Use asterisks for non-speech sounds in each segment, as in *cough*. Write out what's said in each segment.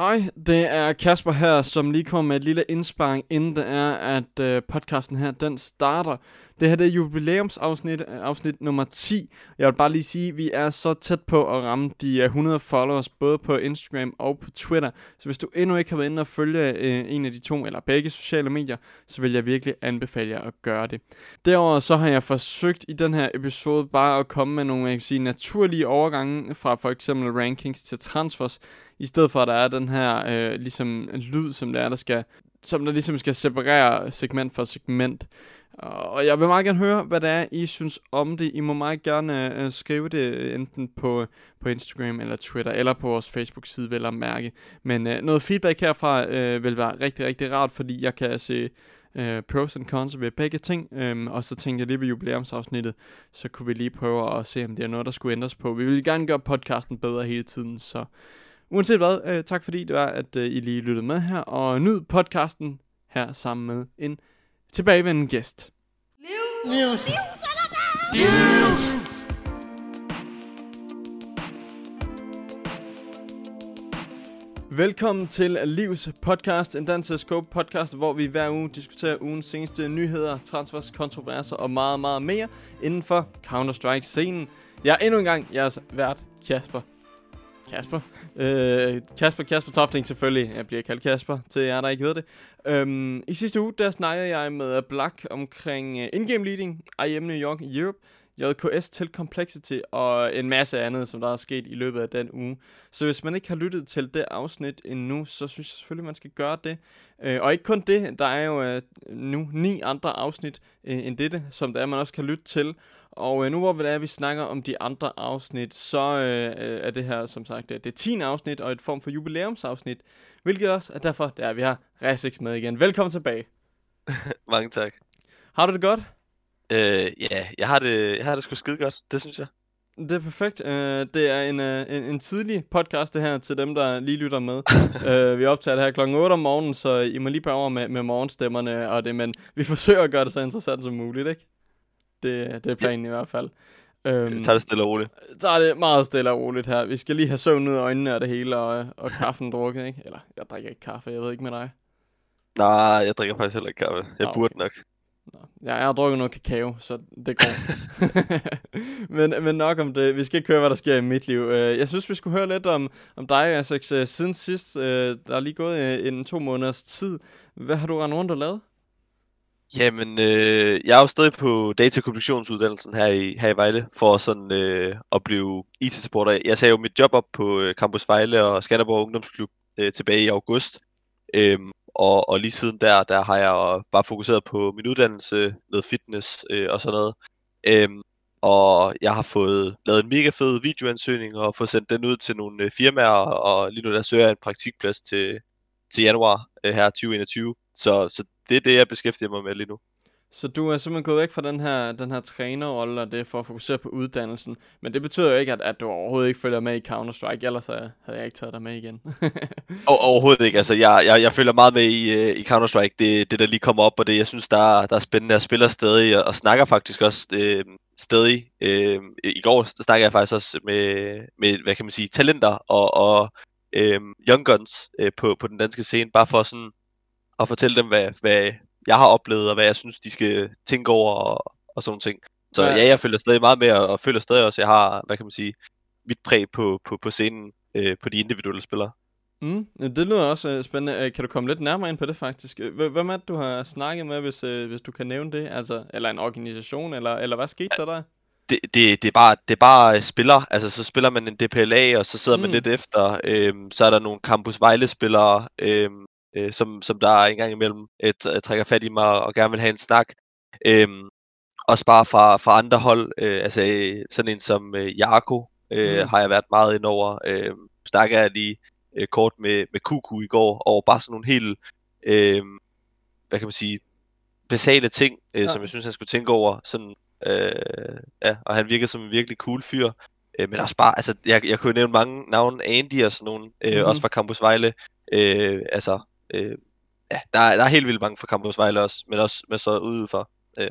Hej, det er Kasper her, som lige kommer med et lille indsparing, inden det er, at øh, podcasten her, den starter. Det her det er jubilæumsafsnit, øh, afsnit nummer 10. Jeg vil bare lige sige, at vi er så tæt på at ramme de øh, 100 followers, både på Instagram og på Twitter. Så hvis du endnu ikke har været inde og følge øh, en af de to, eller begge sociale medier, så vil jeg virkelig anbefale jer at gøre det. Derover så har jeg forsøgt i den her episode bare at komme med nogle jeg kan sige, naturlige overgange fra for eksempel rankings til transfers, i stedet for at der er den her øh, ligesom lyd, som der er, der skal, som der ligesom skal separere segment for segment. Og jeg vil meget gerne høre, hvad det er, I synes om det. I må meget gerne øh, skrive det øh, enten på, på Instagram eller Twitter, eller på vores Facebook-side, vel at mærke. Men øh, noget feedback herfra øh, vil være rigtig, rigtig rart, fordi jeg kan se øh, pros and cons ved begge ting. Øhm, og så tænkte jeg lige ved jubilæumsafsnittet, så kunne vi lige prøve at se, om det er noget, der skulle ændres på. Vi vil gerne gøre podcasten bedre hele tiden, så Uanset hvad, øh, tak fordi det var, at øh, I lige lyttede med her, og nyd podcasten her sammen med en tilbagevendende gæst. News! News! News! Velkommen til Livs podcast, en dansk scope podcast, hvor vi hver uge diskuterer ugens seneste nyheder, transfers, kontroverser og meget, meget mere inden for Counter-Strike-scenen. Jeg er endnu en gang jeres vært, Kasper Kasper. Øh, Kasper, Kasper Tofting selvfølgelig. Jeg bliver kaldt Kasper, til jer, der ikke ved det. Øhm, I sidste uge, der snakkede jeg med Black omkring uh, in-game leading, IM New York Europe, JKS til Complexity og en masse andet, som der er sket i løbet af den uge. Så hvis man ikke har lyttet til det afsnit endnu, så synes jeg selvfølgelig, man skal gøre det. Øh, og ikke kun det, der er jo øh, nu ni andre afsnit øh, end dette, som der er, man også kan lytte til. Og øh, nu hvor vi, er, vi snakker om de andre afsnit, så øh, er det her som sagt det, det 10. afsnit og et form for jubilæumsafsnit, hvilket også er derfor, det er, vi har Resix med igen. Velkommen tilbage. *laughs* Mange tak. Har du det godt? Øh, ja, jeg har det, jeg har det sgu skide godt, det synes jeg. Det er perfekt. Uh, det er en, uh, en, en tidlig podcast det her til dem, der lige lytter med. uh, *laughs* vi optager det her klokken 8 om morgenen, så I må lige over med, med morgenstemmerne og det, men vi forsøger at gøre det så interessant som muligt, ikke? Det, det er planen ja. i hvert fald. Øhm, tager det stille og roligt. Tager det meget stille og roligt her. Vi skal lige have søvn ud af øjnene og det hele, og, og *laughs* kaffen drukket, ikke? Eller, jeg drikker ikke kaffe, jeg ved ikke med dig. Nej, jeg drikker faktisk heller ikke kaffe. Jeg okay. burde nok. Nå, jeg har drukket noget kakao, så det går. *laughs* men, men nok om det. Vi skal ikke høre, hvad der sker i mit liv. Øh, jeg synes, vi skulle høre lidt om, om dig, Alex. Øh, siden sidst, øh, der er lige gået en to måneders tid. Hvad har du rendt rundt og lavet? Jamen, øh, jeg er jo stadig på datakommunikationsuddannelsen her i, her i Vejle, for sådan øh, at blive IT-supporter. Jeg sagde jo mit job op på Campus Vejle og Skanderborg Ungdomsklub øh, tilbage i august. Øhm, og, og lige siden der, der har jeg bare fokuseret på min uddannelse, noget fitness øh, og sådan noget. Øhm, og jeg har fået lavet en mega fed videoansøgning og fået sendt den ud til nogle øh, firmaer, og lige nu der søger jeg en praktikplads til, til januar øh, her 2021. Så, så det er det, jeg beskæftiger mig med lige nu. Så du er simpelthen gået væk fra den her, den her trænerrolle og det for at fokusere på uddannelsen. Men det betyder jo ikke, at, at du overhovedet ikke følger med i Counter-Strike, ellers havde jeg ikke taget dig med igen. *laughs* o- overhovedet ikke. Altså, jeg, jeg, jeg følger meget med i, øh, i Counter-Strike. Det, det, der lige kommer op, og det, jeg synes, der, der er spændende. Jeg spiller stadig og, og snakker faktisk også øh, stadig. Øh, I går der snakker jeg faktisk også med, med, hvad kan man sige, talenter og, og øh, young guns øh, på, på den danske scene, bare for sådan at fortælle dem, hvad, hvad, jeg har oplevet, og hvad jeg synes, de skal tænke over, og, og sådan ting. Så ja. ja, jeg følger stadig meget med, og føler stadig også, at jeg har, hvad kan man sige, mit præg på, på, på scenen, øh, på de individuelle spillere. Mm, det lyder også øh, spændende. Øh, kan du komme lidt nærmere ind på det faktisk? Hvem er det, du har snakket med, hvis, øh, hvis du kan nævne det? Altså, eller en organisation, eller, eller hvad skete der der? Det, det, det, er bare, det er bare spiller. Altså, så spiller man en DPLA, og så sidder mm. man lidt efter. Øhm, så er der nogle Campus Vejle-spillere, øhm, øh, som, som der en gang imellem øh, trækker fat i mig og gerne vil have en snak. Øhm, også bare fra, fra andre hold, øh, altså øh, sådan en som øh, Jarko øh, mm. har jeg været meget ind over. Øh, snakker jeg lige øh, kort med, med Kuku i går, og bare sådan nogle helt, øh, hvad kan man sige, basale ting, øh, ja. som jeg synes, han skulle tænke over. Sådan, øh, ja, og han virkede som en virkelig cool fyr. Øh, men også bare, altså, jeg, jeg kunne nævne mange navne, Andy og sådan nogle, øh, mm. også fra Campus Vejle. Øh, altså, øh, ja, der, er, der er helt vildt mange fra Campus Vejle også, men også med så udefra. Øh,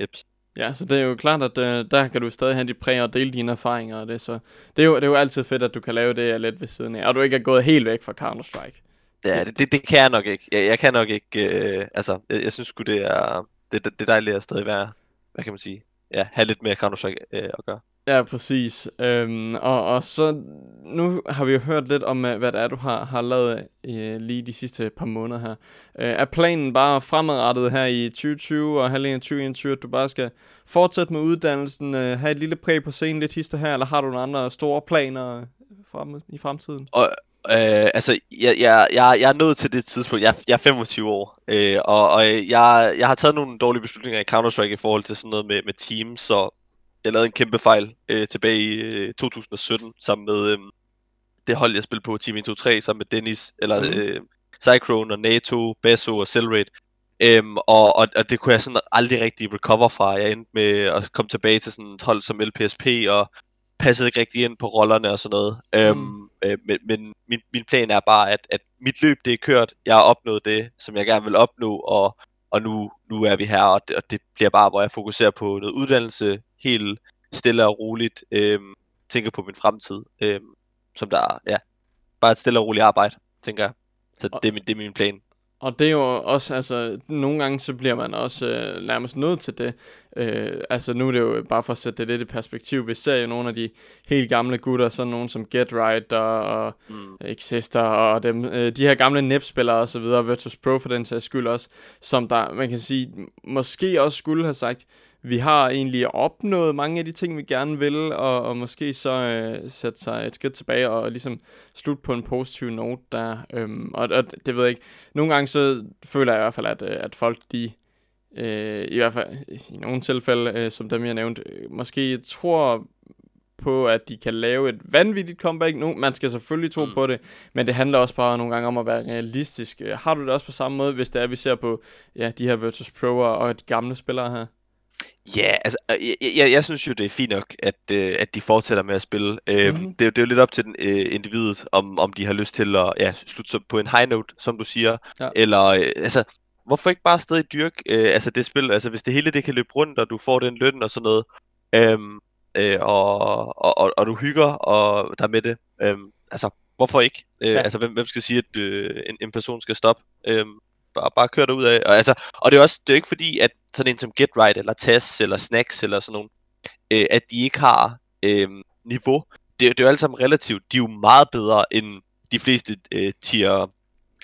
yep. Ja, så det er jo klart, at uh, der kan du stadig have dit præg og dele dine erfaringer og det, så det er, jo, det er jo altid fedt, at du kan lave det lidt ved siden af, og du ikke er gået helt væk fra Counter-Strike. Ja, det, det, det kan jeg nok ikke. Jeg, jeg kan nok ikke, øh, altså, jeg, jeg synes sgu, det er, det, det, det er dejligt at stadig være, hvad kan man sige, ja, have lidt mere Counter-Strike øh, at gøre. Ja, præcis. Øhm, og, og så, nu har vi jo hørt lidt om, øh, hvad det er, du har, har lavet øh, lige de sidste par måneder her. Øh, er planen bare fremadrettet her i 2020 og halvdelen af 2021, at du bare skal fortsætte med uddannelsen, øh, have et lille præg på scenen, lidt hister her, eller har du nogle andre store planer øh, frem, i fremtiden? Og, Øh, altså, jeg, jeg, jeg, jeg er nået til det tidspunkt. Jeg, jeg er 25 år, øh, og, og jeg, jeg har taget nogle dårlige beslutninger i Counter-Strike i forhold til sådan noget med, med teams, så jeg lavede en kæmpe fejl øh, tilbage i øh, 2017 sammen med øh, det hold, jeg spillede på, Team 1-2-3, sammen med Dennis, eller mm. øh, Cyclone og NATO, Basso og Cellrate. Øhm, og, og, og det kunne jeg sådan aldrig rigtig recover fra. Jeg endte med at komme tilbage til sådan et hold som LPSP, og passede ikke rigtig ind på rollerne og sådan noget. Øhm, mm. Øhm, øh, men men min, min plan er bare, at, at mit løb det er kørt. Jeg har opnået det, som jeg gerne vil opnå, og, og nu, nu er vi her, og det, og det bliver bare, hvor jeg fokuserer på noget uddannelse, helt stille og roligt, øhm, tænker på min fremtid, øhm, som der er, ja, bare et stille og roligt arbejde, tænker jeg. Så det, er min, det er min plan. Og det er jo også, altså, nogle gange så bliver man også øh, nærmest nødt til det. Øh, altså nu er det jo bare for at sætte det lidt i perspektiv. Vi ser jo nogle af de helt gamle gutter, sådan nogle som Get Right og, og mm. Exister og dem, øh, de her gamle NEP-spillere og så videre, Virtus Pro for den sags skyld også, som der, man kan sige, måske også skulle have sagt, vi har egentlig opnået mange af de ting, vi gerne vil, og, og måske så øh, sætte sig et skridt tilbage og ligesom slutte på en positiv note der. Øhm, og, og det ved jeg ikke. Nogle gange så føler jeg i hvert fald, at, øh, at folk de, øh, i hvert fald i nogle tilfælde, øh, som dem jeg nævnte, øh, måske tror på, at de kan lave et vanvittigt comeback. Nu, man skal selvfølgelig tro mm. på det, men det handler også bare nogle gange om at være realistisk. Har du det også på samme måde, hvis det er, vi ser på ja, de her Virtus Pro og de gamle spillere her? Ja, altså, øh, jeg, jeg, jeg synes jo, det er fint nok, at, øh, at de fortsætter med at spille. Mm. Øh, det, det er jo lidt op til den, øh, individet, om, om de har lyst til at ja, slutte på en high note, som du siger. Ja. Eller, øh, altså, hvorfor ikke bare stadig dyrke øh, altså det spil? Altså, hvis det hele det kan løbe rundt, og du får den løn og sådan noget, øh, øh, og, og, og, og du hygger og der med det, øh, altså, hvorfor ikke? Øh, ja. Altså, hvem, hvem skal sige, at øh, en, en person skal stoppe? Øh, bare, bare kør ud af. Og, altså, og det er også det er ikke fordi, at sådan en som Get Right, eller TAS, eller Snacks, eller sådan nogle, øh, at de ikke har øh, niveau. Det, det er jo alle sammen relativt. De er jo meget bedre end de fleste øh, tier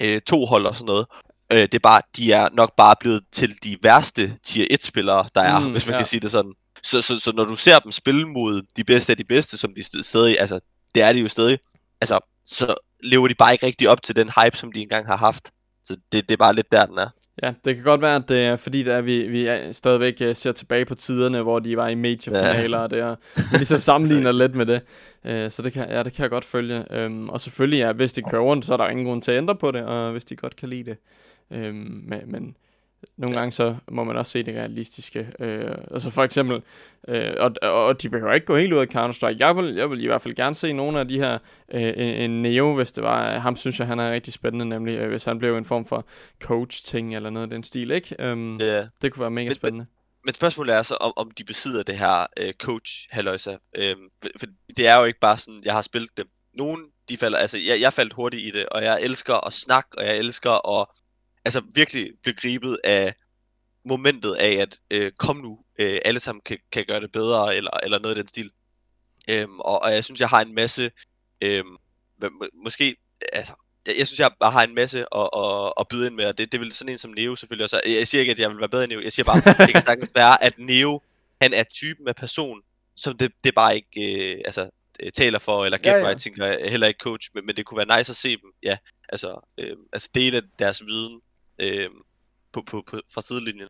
øh, 2 hold og sådan noget. Øh, det er bare, de er nok bare blevet til de værste tier 1 spillere, der er, mm, hvis man ja. kan sige det sådan. Så, så, så når du ser dem spille mod de bedste af de bedste, som de stadig, altså det er de jo stadig, altså så lever de bare ikke rigtig op til den hype, som de engang har haft. Så det, det er bare lidt der, den er. Ja, det kan godt være, at det er fordi, der er, vi, vi stadigvæk uh, ser tilbage på tiderne, hvor de var i major-finaler, ja. og det er, vi ligesom *laughs* sammenligner lidt med det. Uh, så det kan, ja, det kan jeg godt følge. Um, og selvfølgelig, ja, hvis de kører rundt, så er der ingen grund til at ændre på det, og hvis de godt kan lide det. Um, men, men nogle gange så må man også se det realistiske. Øh, altså for eksempel, øh, og, og de behøver ikke gå helt ud af Counter-Strike. Jeg vil, jeg vil i hvert fald gerne se nogle af de her, øh, en Neo, hvis det var, ham synes jeg, han er rigtig spændende, nemlig øh, hvis han blev en form for coach-ting eller noget af den stil, ikke? Um, yeah. Det kunne være mega spændende. Men, men spørgsmålet er så, om, om de besidder det her øh, coach halløjsa øh, for, for det er jo ikke bare sådan, jeg har spillet dem. Nogen, de falder, altså jeg, jeg faldt hurtigt i det, og jeg elsker at snakke, og jeg elsker at altså virkelig blev gribet af momentet af, at øh, kom nu, øh, alle sammen kan, kan gøre det bedre, eller, eller noget af den stil. Øhm, og, og jeg synes, jeg har en masse, øhm, må, måske, altså, jeg, jeg synes, jeg bare har en masse at, at, at byde ind med, og det, det vil sådan en som Neo selvfølgelig også. Jeg, siger ikke, at jeg vil være bedre end Neo, jeg siger bare, det kan sagtens være, at Neo, han er typen af person, som det, det bare ikke, øh, altså, øh, taler for, eller get ja, ja. right, tænker heller ikke coach, men, men det kunne være nice at se dem, ja, altså, øh, altså dele deres viden, øh, på, på, på, fra sidelinjen.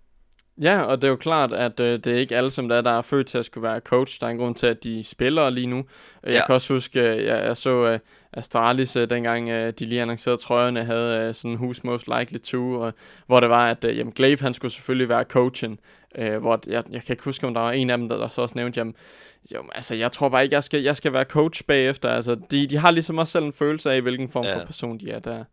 Ja, og det er jo klart, at øh, det er ikke alle, som der er, der er født til at skulle være coach. Der er en grund til, at de spiller lige nu. Jeg ja. kan også huske, øh, jeg, jeg så øh, Astralis, øh, dengang øh, de lige annoncerede trøjerne, havde øh, sådan Who's Most Likely To, og, hvor det var, at øh, jamen, Glaive, han skulle selvfølgelig være coachen. Øh, hvor jeg, jeg kan ikke huske, om der var en af dem, der, der så også nævnte, jamen, jo, altså, jeg tror bare ikke, jeg skal, jeg skal være coach bagefter. Altså, de, de har ligesom også selv en følelse af, hvilken form ja. for person de er der.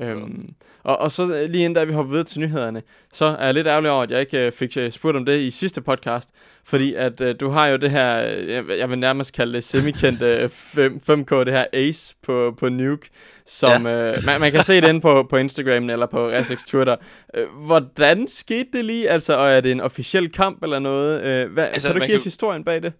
Øhm, og, og så øh, lige inden da vi hopper videre til nyhederne, så er jeg lidt ærgerlig over, at jeg ikke øh, fik øh, spurgt om det i sidste podcast, fordi at øh, du har jo det her, øh, jeg, vil nærmest kalde det semikendte 5K, det her Ace på, på Nuke, som ja. øh, man, man kan se det inde på, på Instagram eller på Resex Twitter. Øh, hvordan skete det lige? Altså, og er det en officiel kamp eller noget? Øh, hvad, altså, kan du give os historien bag det?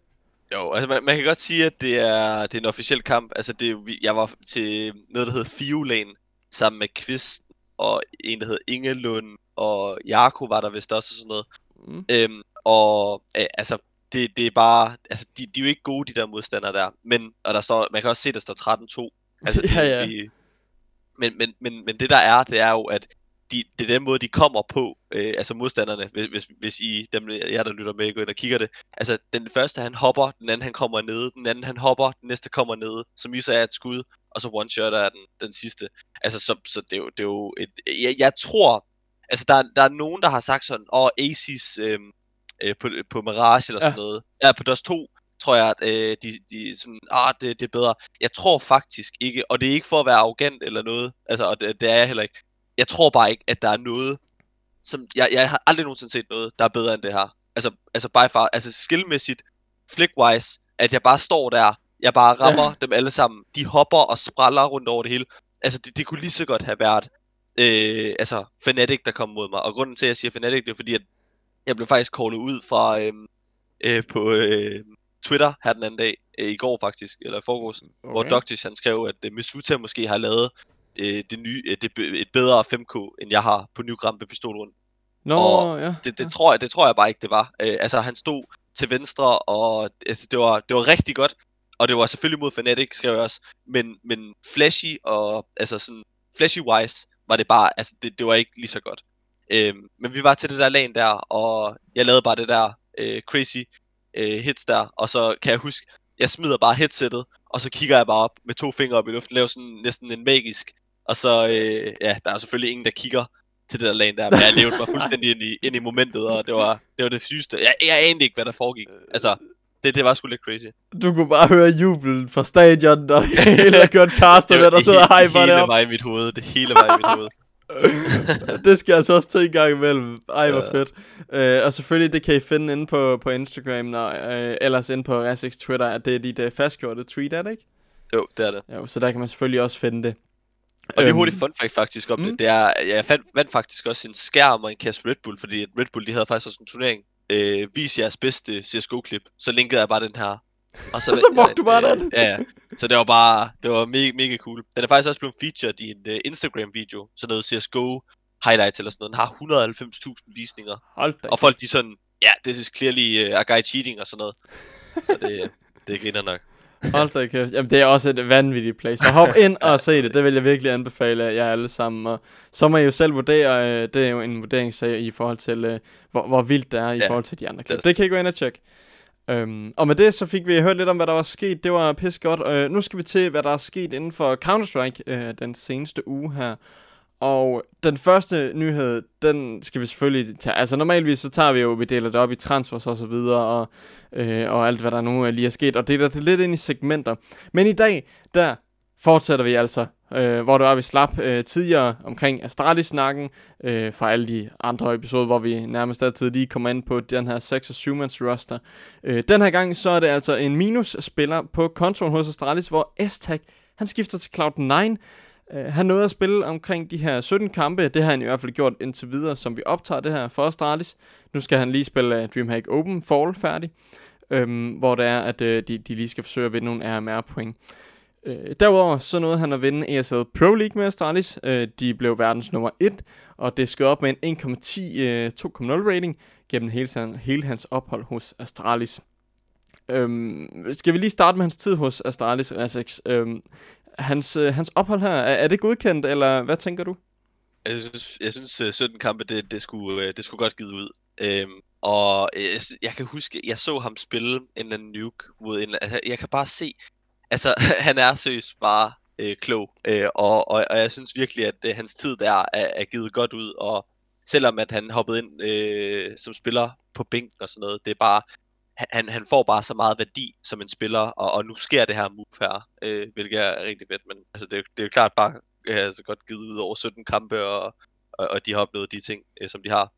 Jo, altså man, man kan godt sige, at det er, det er en officiel kamp. Altså, det, jeg var til noget, der hedder Fiolane, sammen med Kvist og en, der hed Ingelund, og Jarko var der vist også og sådan noget. Mm. Øhm, og øh, altså, det, det er bare, altså, de, de er jo ikke gode, de der modstandere der. Men, og der står, man kan også se, der står 13-2. Altså, *laughs* ja, ja. De, men, men, men, men det der er, det er jo, at de, det er den måde, de kommer på, øh, altså modstanderne, hvis, hvis, hvis I, dem, jeg der lytter med, går ind og kigger det. Altså, den første, han hopper, den anden, han kommer ned, den anden, han hopper, den næste kommer ned, som I så er et skud, og så one shot er den, den sidste. Altså, så, så det, er jo, det er jo et, jeg, jeg tror, altså der, der er nogen, der har sagt sådan, åh, oh, Aces øh, øh, på, på Mirage eller sådan ja. noget. Ja, på DOS 2, tror jeg, at øh, de, de sådan, ah, det, det er bedre. Jeg tror faktisk ikke, og det er ikke for at være arrogant eller noget, altså, og det, det er jeg heller ikke. Jeg tror bare ikke, at der er noget, som, jeg, jeg har aldrig nogensinde set noget, der er bedre end det her. Altså, altså by far, altså skillmæssigt, flickwise, at jeg bare står der jeg bare rammer ja. dem alle sammen. De hopper og spræller rundt over det hele. Altså, det, det kunne lige så godt have været øh, altså, Fnatic, der kom mod mig. Og grunden til, at jeg siger Fnatic, det er fordi, at jeg blev faktisk callet ud fra øh, øh, på øh, Twitter her den anden dag, øh, i går faktisk, eller i forgårs, okay. hvor Doctis han skrev, at øh, Misuta måske har lavet øh, det nye, øh, det, et bedre 5K, end jeg har på New Grampe pistolrunde. Nå, og ja. Det, det, ja. Tror jeg, det tror jeg bare ikke, det var. Øh, altså, han stod til venstre, og altså, det, var, det var rigtig godt og det var selvfølgelig mod Fnatic, skrev jeg også, men, men flashy og, altså sådan, flashy-wise, var det bare, altså det, det var ikke lige så godt. Øhm, men vi var til det der lag der, og jeg lavede bare det der øh, crazy øh, hits der, og så kan jeg huske, jeg smider bare headsettet, og så kigger jeg bare op med to fingre op i luften, laver sådan næsten en magisk, og så, øh, ja, der er selvfølgelig ingen, der kigger til det der lag der, men jeg levede mig *laughs* fuldstændig ind i, ind i momentet, og det var det, var det sygeste. Jeg, jeg anede ikke, hvad der foregik. Altså, det, det var sgu lidt crazy. Du kunne bare høre jubelen fra stadion, og *laughs* hele godt caster med, der sidder og hyper det hele var i mit hoved, det hele var i mit hoved. *laughs* det skal altså også til en gang imellem. Ej, hvor ja. fedt. Uh, og selvfølgelig, det kan I finde inde på, på Instagram, og uh, ellers inde på Rasix Twitter, at det er dit uh, fastgjorte tweet, er det ikke? Jo, det er det. Jo, så der kan man selvfølgelig også finde det. Og lige øhm, hurtigt fun fact faktisk om mm. det, det er, jeg fandt, vandt faktisk også en skærm og en kasse Red Bull, fordi Red Bull, de havde faktisk også en turnering, øh, vis jeres bedste CSGO-klip, så linkede jeg bare den her. Og så, *laughs* så brugte du bare øh, den? Ja, ja. Så det var bare, det var mega, mega cool. Den er faktisk også blevet featured i en uh, Instagram-video, sådan noget CSGO highlights eller sådan noget. Den har 190.000 visninger. Hold da. Og folk de sådan, ja, yeah, this is clearly uh, a guy cheating og sådan noget. Så det, *laughs* det griner nok. Hold da kæft. Jamen, det er også et vanvittigt play. Så hop ind og se det. Det vil jeg virkelig anbefale jer alle sammen. Og så må I jo selv vurdere. Øh, det er jo en vurderingssag i forhold til, øh, hvor, hvor vildt det er i ja, forhold til de andre klip. Det kan I gå ind og tjekke. Um, og med det så fik vi hørt lidt om, hvad der var sket. Det var pisse godt. Uh, nu skal vi til, hvad der er sket inden for Counter-Strike uh, den seneste uge her. Og den første nyhed, den skal vi selvfølgelig tage. Altså normalvis så tager vi jo, vi deler det op i transfers og så videre, og, øh, og alt hvad der nu er lige er sket, og deler det lidt ind i segmenter. Men i dag, der fortsætter vi altså, øh, hvor det var, vi slap øh, tidligere omkring Astralis-snakken, øh, fra alle de andre episoder, hvor vi nærmest altid lige kommer ind på den her 6 og 7 roster. Øh, den her gang, så er det altså en minus-spiller på kontoren hos Astralis, hvor S-Tag, han skifter til Cloud9, Øh, han nåede at spille omkring de her 17 kampe. Det har han i hvert fald gjort indtil videre, som vi optager det her for Astralis. Nu skal han lige spille øh, uh, DreamHack Open Fall færdig, øhm, hvor det er, at øh, de, de lige skal forsøge at vinde nogle RMR-point. Øh, derudover så nåede han at vinde ESL Pro League med Astralis. Øh, de blev verdens nummer 1, og det skød op med en 1,10 uh, 2,0 rating gennem hele, hele hans ophold hos Astralis. Øhm, skal vi lige starte med hans tid hos Astralis Essex? Øhm, hans, øh, hans ophold her, er, er det godkendt, eller hvad tænker du? Jeg synes, jeg synes øh, 17 kampe, det, det, skulle, øh, det skulle godt givet ud. Øhm, og øh, jeg, jeg kan huske, jeg så ham spille en eller nuke mod en altså, Jeg kan bare se, altså *laughs* han er seriøst bare øh, klog. Øh, og, og, og jeg synes virkelig, at øh, hans tid der er, er givet godt ud. Og selvom at han hoppede ind øh, som spiller på bænken og sådan noget, det er bare, han, han får bare så meget værdi som en spiller, og, og nu sker det her move her, øh, hvilket er rigtig fedt, men altså, det, er, det er jo klart bare altså godt givet ud over 17 kampe, og, og, og de har opnået de ting, øh, som de har.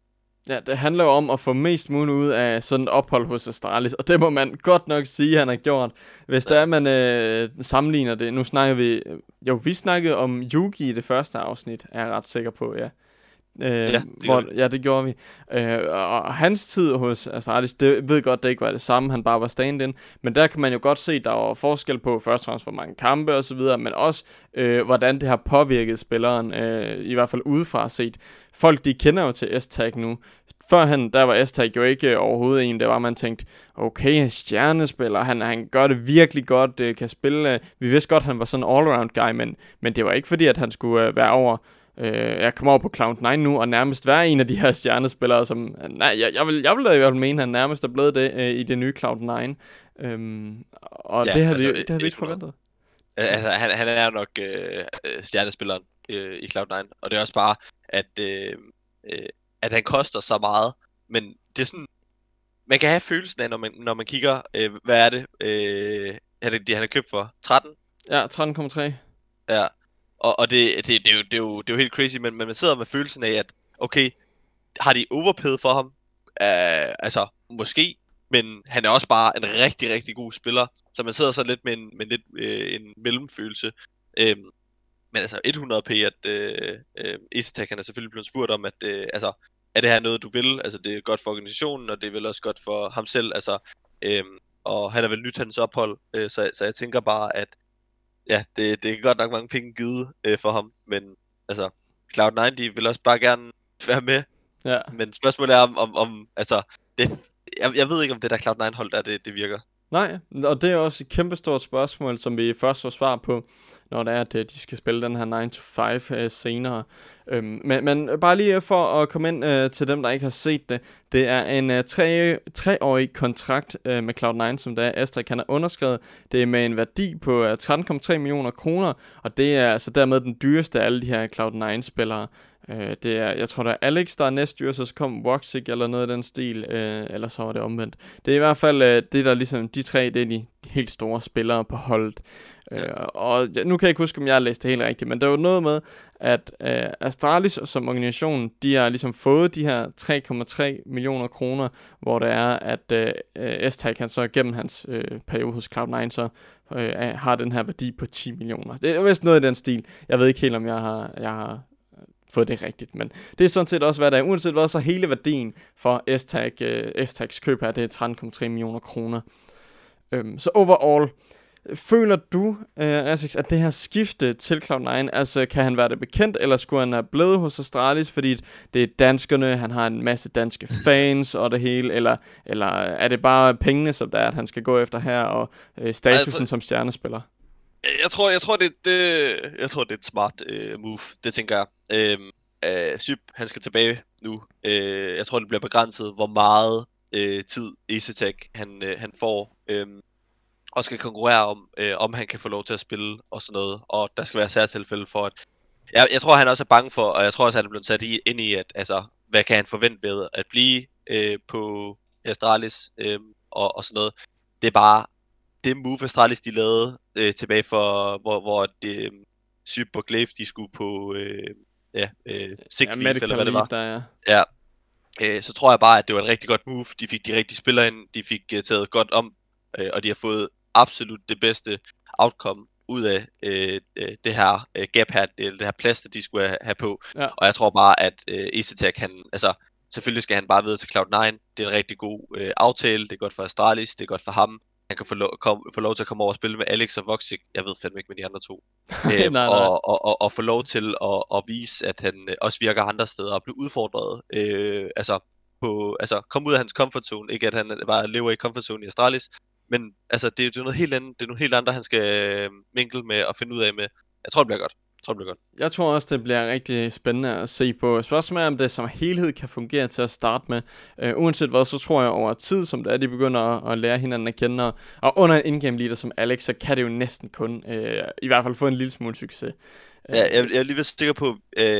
Ja, det handler jo om at få mest muligt ud af sådan et ophold hos Astralis, og det må man godt nok sige, han har gjort. Hvis ja. der er, man øh, sammenligner det, nu snakker vi, jo, vi snakkede om Yugi i det første afsnit, er jeg ret sikker på, ja. Øh, ja, det hvor, ja, det gjorde vi. Øh, og hans tid hos Astralis, det ved godt, det ikke var det samme, han bare var stand-in, men der kan man jo godt se, der var forskel på først og fremmest hvor mange kampe og så videre, men også øh, hvordan det har påvirket spilleren, øh, i hvert fald udefra set. Folk, de kender jo til S-Tag nu. Førhen, der var S-Tag jo ikke overhovedet en, det var, man tænkte, okay, stjernespiller, han, han gør det virkelig godt, øh, kan spille, øh, vi vidste godt, han var sådan en all-around guy, men, men det var ikke fordi, at han skulle øh, være over Øh, jeg kommer over på Cloud9 nu, og nærmest være en af de her stjernespillere, som... Nej, jeg, jeg, vil, jeg vil da i hvert fald mene, at han nærmest er blevet det øh, i det nye Cloud9. Øhm, og ja, det har altså, vi, det har vi ikke forventet. Altså, han, han er nok øh, stjernespilleren øh, i Cloud9, og det er også bare, at, øh, øh, at han koster så meget, men det er sådan... Man kan have følelsen af, når man, når man kigger, øh, hvad er det, øh, er det, det han er købt for? 13? Ja, 13,3. Ja, og, og det, det, det, er jo, det, er jo, det er jo helt crazy, men, men man sidder med følelsen af, at okay, har de overpaid for ham? Uh, altså, måske, men han er også bare en rigtig, rigtig god spiller, så man sidder så lidt med en, med lidt, øh, en mellemfølelse. Øhm, men altså 100p, at øh, øh, han er selvfølgelig blevet spurgt om, at øh, altså, er det her noget, du vil? Altså, det er godt for organisationen, og det er vel også godt for ham selv. Altså, øh, og han er vel nyt hans ophold, øh, så, så jeg tænker bare, at ja, det, det er godt nok mange penge givet øh, for ham, men altså, Cloud9, de vil også bare gerne være med. Ja. Men spørgsmålet er, om, om, om altså, det, jeg, jeg ved ikke, om det der Cloud9-hold der, det, det virker. Nej, og det er også et kæmpestort spørgsmål, som vi først får svar på, når det er, at øh, de skal spille den her 9-to-5 uh, øh, senere. Øhm, men, men bare lige for at komme ind uh, til dem, der ikke har set det. Det er en uh, tre, treårig kontrakt uh, med Cloud9, som der er kan have underskrevet. Det er med en værdi på uh, 13,3 millioner kroner, og det er altså dermed den dyreste af alle de her Cloud9-spillere. Øh, det er, jeg tror, der er Alex, der er næstdyr, så kom Woxic eller noget af den stil, øh, eller så var det omvendt. Det er i hvert fald øh, det, der ligesom, de tre, det er de helt store spillere på holdet. Øh, og nu kan jeg ikke huske, om jeg har læst det helt rigtigt, men der var noget med, at øh, Astralis som organisation, de har ligesom fået de her 3,3 millioner kroner, hvor det er, at øh, S-Tag kan så gennem hans øh, periode hos Cloud9 så øh, har den her værdi på 10 millioner. Det er vist noget i den stil. Jeg ved ikke helt, om jeg har, jeg har fået det rigtigt. Men det er sådan set også, hvad der er. Uanset hvad, så hele værdien for S-Tag, S-Tags køb her, det er 13,3 millioner kroner. Um, så overall, føler du, uh, Asics, at det her skifte til Cloud9, altså kan han være det bekendt, eller skulle han have blevet hos Astralis, fordi det er danskerne, han har en masse danske *clears throat* fans og det hele, eller, eller er det bare pengene, som der er, at han skal gå efter her, og uh, statusen altså, som stjernespiller? Jeg tror, jeg tror, det, det, jeg tror, det er et smart øh, move, det tænker jeg. Uh, øh, Syb, han skal tilbage nu. Øh, jeg tror, det bliver begrænset, hvor meget øh, tid EasyTech han, øh, han får. Øh, og skal konkurrere om, øh, om han kan få lov til at spille og sådan noget. Og der skal være særtilfælde for, at... Jeg, jeg tror, han også er bange for, og jeg tror også, han er blevet sat i, ind i, at altså, hvad kan han forvente ved at blive øh, på Astralis øh, og, og sådan noget. Det er bare det move Astralis de lavede øh, tilbage for, hvor, hvor det, øh, Syb og Glaive, de skulle på øh, ja, øh, sick ja, leave, eller hvad det var. Der, ja. ja. Øh, så tror jeg bare, at det var et rigtig godt move. De fik de rigtige spillere ind, de fik uh, taget godt om, øh, og de har fået absolut det bedste outcome ud af øh, øh det her øh, gap her, det, det her plads, de skulle have, have på. Ja. Og jeg tror bare, at øh, EasyTech, han, altså, selvfølgelig skal han bare videre til Cloud9. Det er en rigtig god øh, aftale, det er godt for Astralis, det er godt for ham han kan få lov, kom, få lov til at komme over og spille med Alex og Voxic, jeg ved fandme ikke med de andre to, *laughs* øhm, nej, nej. Og, og, og, og få lov til at, at vise, at han øh, også virker andre steder og blive udfordret. Øh, altså, på, altså, komme ud af hans comfort zone, ikke at han bare lever i comfort zone i Astralis, men altså, det, det er noget helt andet, det er noget helt andet, han skal øh, minkle med og finde ud af med. Jeg tror, det bliver godt tror, det bliver godt. Jeg tror også, det bliver rigtig spændende at se på. Spørgsmålet er, om det som helhed kan fungere til at starte med. Uh, uanset hvad, så tror jeg over tid, som det er, de begynder at, at lære hinanden at kende. Og, og under en in-game leader som Alex, så kan det jo næsten kun, uh, i hvert fald få en lille smule succes. Uh, ja, jeg, jeg er lige ved sikker på, uh,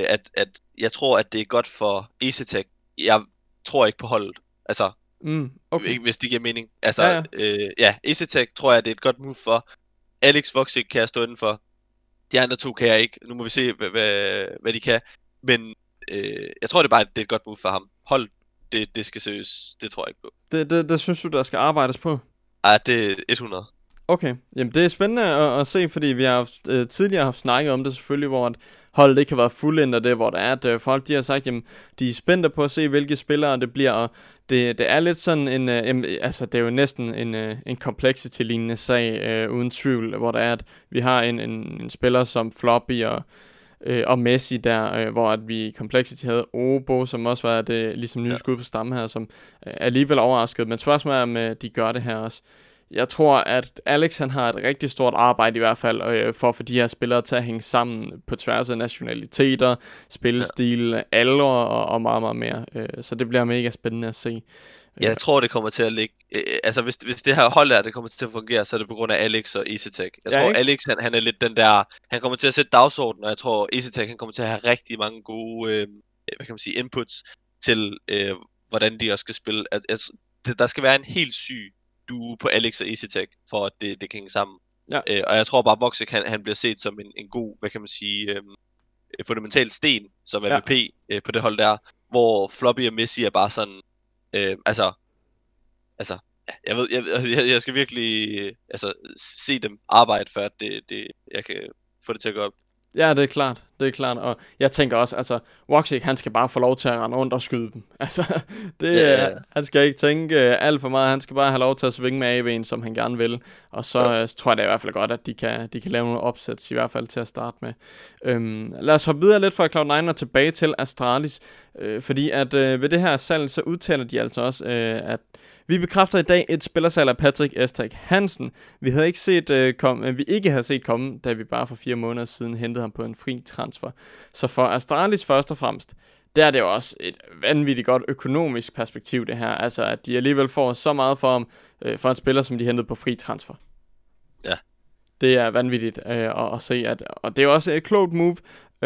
at, at jeg tror, at det er godt for EasyTech. Jeg tror ikke på holdet. Altså, mm, okay. hvis det giver mening. Altså, ja, ja. Uh, ja EasyTech tror jeg, det er et godt move for. Alex Voxic kan jeg stå indenfor de andre to kan jeg ikke. Nu må vi se, hvad, hvad, hvad de kan. Men øh, jeg tror, det er bare det er et godt move for ham. Hold, det, det skal søges. Det tror jeg ikke på. Det, det, det synes du, der skal arbejdes på? Ej, det er 100. Okay, jamen det er spændende at, at se, fordi vi har haft, øh, tidligere haft snakket om det selvfølgelig, hvor at holdet ikke har været fuldendt af det, hvor der er, at øh, folk de har sagt, jamen de er spændte på at se, hvilke spillere det bliver, og det, det er lidt sådan en, øh, altså det er jo næsten en, øh, en complexity-lignende sag, øh, uden tvivl, hvor der er, at vi har en, en, en spiller som Floppy og øh, og Messi der, øh, hvor at vi i Complexity havde Obo, som også var det ligesom nye ja. skud på stammen her, som øh, alligevel overrasket. Men spørgsmålet er, om øh, de gør det her også jeg tror, at Alex han har et rigtig stort arbejde i hvert fald øh, for at få de her spillere til at hænge sammen på tværs af nationaliteter, spillestil, ja. alder og, og meget, meget mere. Øh, så det bliver mega spændende at se. Jeg tror, det kommer til at ligge... Øh, altså, hvis, hvis det her hold er, det kommer til at fungere, så er det på grund af Alex og EasyTech. Jeg ja, tror, ikke? Alex, han, han er lidt den der... Han kommer til at sætte dagsordenen, og jeg tror, EasyTech, han kommer til at have rigtig mange gode, øh, hvad kan man sige, inputs til, øh, hvordan de også skal spille. At, at, der skal være en helt syg duo på Alex og EasyTech, for at det, det kan hænge sammen. Ja. Øh, og jeg tror bare, at Voxic, han, han bliver set som en, en god, hvad kan man sige, øh, fundamental sten som MVP ja. øh, på det hold der, hvor Floppy og Messi er bare sådan, øh, altså, altså, jeg ved, jeg, jeg, jeg skal virkelig øh, altså, se dem arbejde, før det, det, jeg kan få det til at gå op. Ja, det er klart. Det er klart. Og jeg tænker også, altså, Woxic, han skal bare få lov til at rende rundt og skyde dem. *laughs* Altså, det, yeah. han skal ikke tænke uh, alt for meget. Han skal bare have lov til at svinge med AV'en, som han gerne vil. Og så, ja. uh, så tror jeg da i hvert fald godt, at de kan, de kan lave nogle opsæt, i hvert fald til at starte med. Um, lad os hoppe videre lidt fra Cloud9 og tilbage til Astralis. Uh, fordi at uh, ved det her salg, så udtaler de altså også, uh, at vi bekræfter i dag et spillersalg af Patrick Estek Hansen. Vi havde ikke set uh, kom, uh, vi ikke havde set komme, da vi bare for fire måneder siden hentede ham på en fri transfer. Så for Astralis først og fremmest, der er det jo også et vanvittigt godt økonomisk perspektiv det her. Altså at de alligevel får så meget for, ham, uh, for en spiller, som de hentede på fri transfer. Ja. Det er vanvittigt uh, at, at se, at, og det er også et klogt move.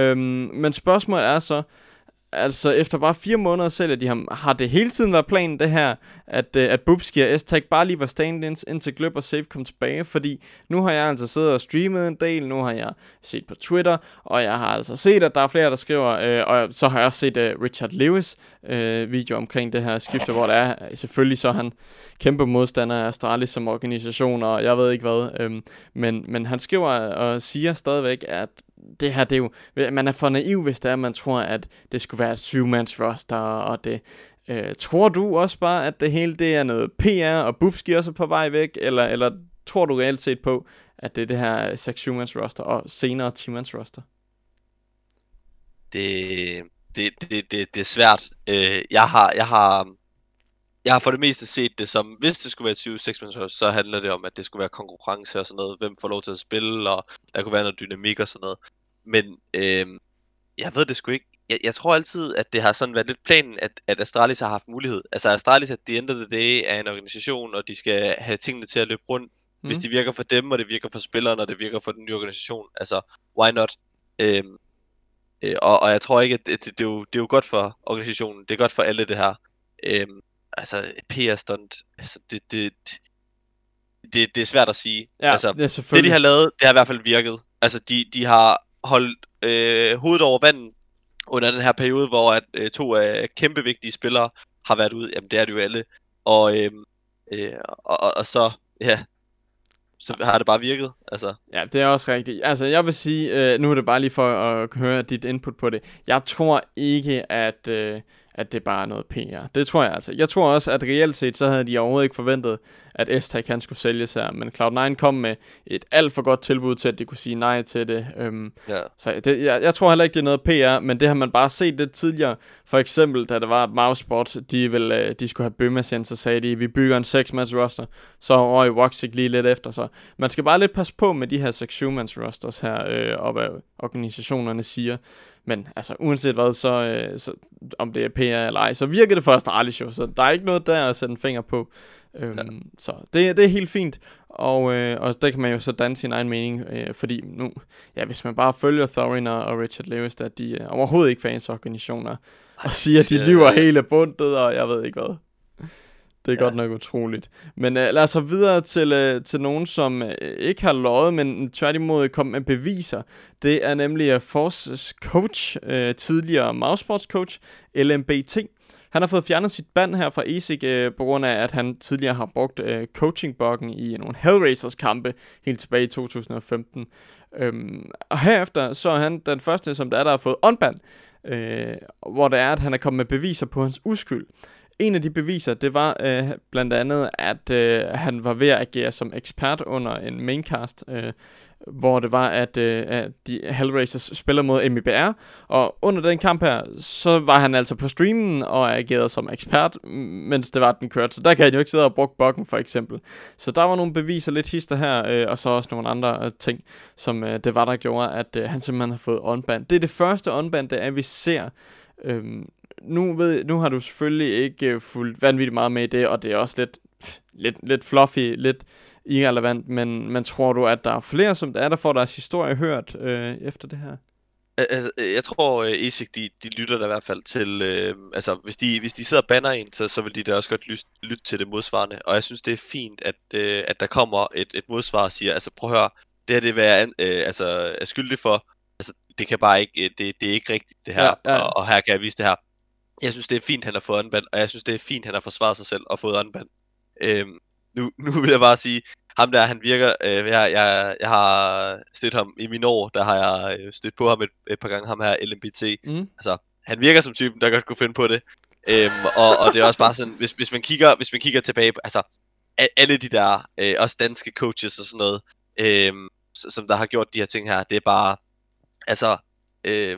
Um, men spørgsmålet er så, Altså, efter bare fire måneder sælger de ham. Har det hele tiden været planen, det her, at, øh, at Bubski og s bare lige var stand-ins, indtil Gløb og Safe kom tilbage? Fordi nu har jeg altså siddet og streamet en del, nu har jeg set på Twitter, og jeg har altså set, at der er flere, der skriver, øh, og så har jeg også set øh, Richard Lewis øh, video omkring det her skifte, hvor der er, øh, selvfølgelig så er han kæmpe modstander af Astralis som organisation, og jeg ved ikke hvad, øh, men, men han skriver og siger stadigvæk, at det her, det er jo, man er for naiv, hvis det er, man tror, at det skulle være et syvmands roster, og det, øh, tror du også bare, at det hele, det er noget PR, og Bufski også er på vej væk, eller, eller tror du reelt set på, at det er det her 6 mans roster, og senere 10 mans roster? Det, det, det, det, det er svært. Øh, jeg har, jeg har, jeg har for det meste set det som, hvis det skulle være 20 6 roster, så handler det om, at det skulle være konkurrence og sådan noget, hvem får lov til at spille, og der kunne være noget dynamik og sådan noget. Men øh, jeg ved det sgu ikke. Jeg, jeg tror altid, at det har sådan været lidt planen, at, at Astralis har haft mulighed. Altså Astralis at the end of the day er en organisation, og de skal have tingene til at løbe rundt. Mm. Hvis det virker for dem, og det virker for spillerne, og det virker for den nye organisation. Altså, why not? Øh, øh, og, og jeg tror ikke, at det, det, det, er jo, det er jo godt for organisationen. Det er godt for alle det her. Øh, altså, PR-stunt, altså, det, det, det, det er svært at sige. Ja, altså, det, det, de har lavet, det har i hvert fald virket. Altså, de, de har holdt øh, hovedet over vandet under den her periode, hvor at, øh, to af kæmpe vigtige spillere har været ude. Jamen, det er det jo alle. Og, øh, øh, og, og, og så, ja, så har det bare virket. Altså. Ja, det er også rigtigt. Altså, jeg vil sige, øh, nu er det bare lige for at høre dit input på det. Jeg tror ikke, at... Øh, at det bare er noget PR. Det tror jeg altså. Jeg tror også, at reelt set, så havde de overhovedet ikke forventet, at s kan skulle sælges her. Men Cloud9 kom med et alt for godt tilbud til, at de kunne sige nej til det. Øhm, ja. Så det, jeg, jeg tror heller ikke, det er noget PR, men det har man bare set lidt tidligere. For eksempel, da der var Mousesport, de, ville, øh, de skulle have Bømmas ind, så sagde de, vi bygger en 6-mands roster. Så røg Woxic lige lidt efter. Så man skal bare lidt passe på med de her 6-7-mands rosters her, øh, op af organisationerne siger. Men altså, uanset hvad, så, øh, så om det er PR eller ej, så virker det for Astralis jo, så der er ikke noget der at sætte en finger på. Øhm, ja. Så det, det er helt fint, og, øh, og der kan man jo så danne sin egen mening, øh, fordi nu, ja, hvis man bare følger Thorin og, Richard Lewis, at de er overhovedet ikke fans organisationer, og siger, at de lyver hele bundet, og jeg ved ikke hvad. Det er ja. godt nok utroligt. Men uh, lad os så videre til, uh, til nogen, som uh, ikke har løjet, men tværtimod kom med beviser. Det er nemlig uh, Forces coach, uh, tidligere mousesports coach, LMBT. Han har fået fjernet sit band her fra ESIC uh, på grund af, at han tidligere har brugt uh, coaching-buggen i nogle Hellraisers kampe helt tilbage i 2015. Um, og herefter så er han den første, som der er, der har fået unband, uh, hvor det er, at han er kommet med beviser på hans uskyld. En af de beviser, det var øh, blandt andet, at øh, han var ved at agere som ekspert under en maincast, øh, hvor det var, at, øh, at de Hellraisers spiller mod MIBR, og under den kamp her, så var han altså på streamen og agerede som ekspert, mens det var, den kørte. Så der kan han jo ikke sidde og bruge bokken for eksempel. Så der var nogle beviser, lidt hister her, øh, og så også nogle andre øh, ting, som øh, det var, der gjorde, at øh, han simpelthen har fået unband. Det er det første unband, det er, vi ser øh, nu, ved, nu har du selvfølgelig ikke uh, fulgt vanvittigt meget med i det, og det er også lidt, lidt, lidt fluffy, lidt irrelevant, men, men tror du, at der er flere, som der er, der får deres historie hørt øh, efter det her? Altså, jeg tror, uh, ESIC, de, de lytter der i hvert fald til, øh, altså hvis de, hvis de sidder og banner en, så, så vil de da også godt lytte, lytte til det modsvarende. Og jeg synes, det er fint, at, øh, at der kommer et, et modsvar og siger, altså prøv at høre, det her det vil jeg øh, altså, er skyldig for, altså det kan bare ikke, det, det er ikke rigtigt det her, ja, ja. Og, og her kan jeg vise det her. Jeg synes, det er fint, han har fået unband, og jeg synes, det er fint, han har forsvaret sig selv og fået unband. Øhm, nu, nu vil jeg bare sige, ham der, han virker, øh, jeg, jeg, jeg har stødt ham i mine år, der har jeg øh, stødt på ham et, et par gange, ham her LMBT. Mm. Altså, han virker som typen, der godt kunne finde på det. Øhm, og, og det er også bare sådan, hvis, hvis, man kigger, hvis man kigger tilbage på, altså, alle de der, øh, også danske coaches og sådan noget, øh, som der har gjort de her ting her, det er bare, altså, øh,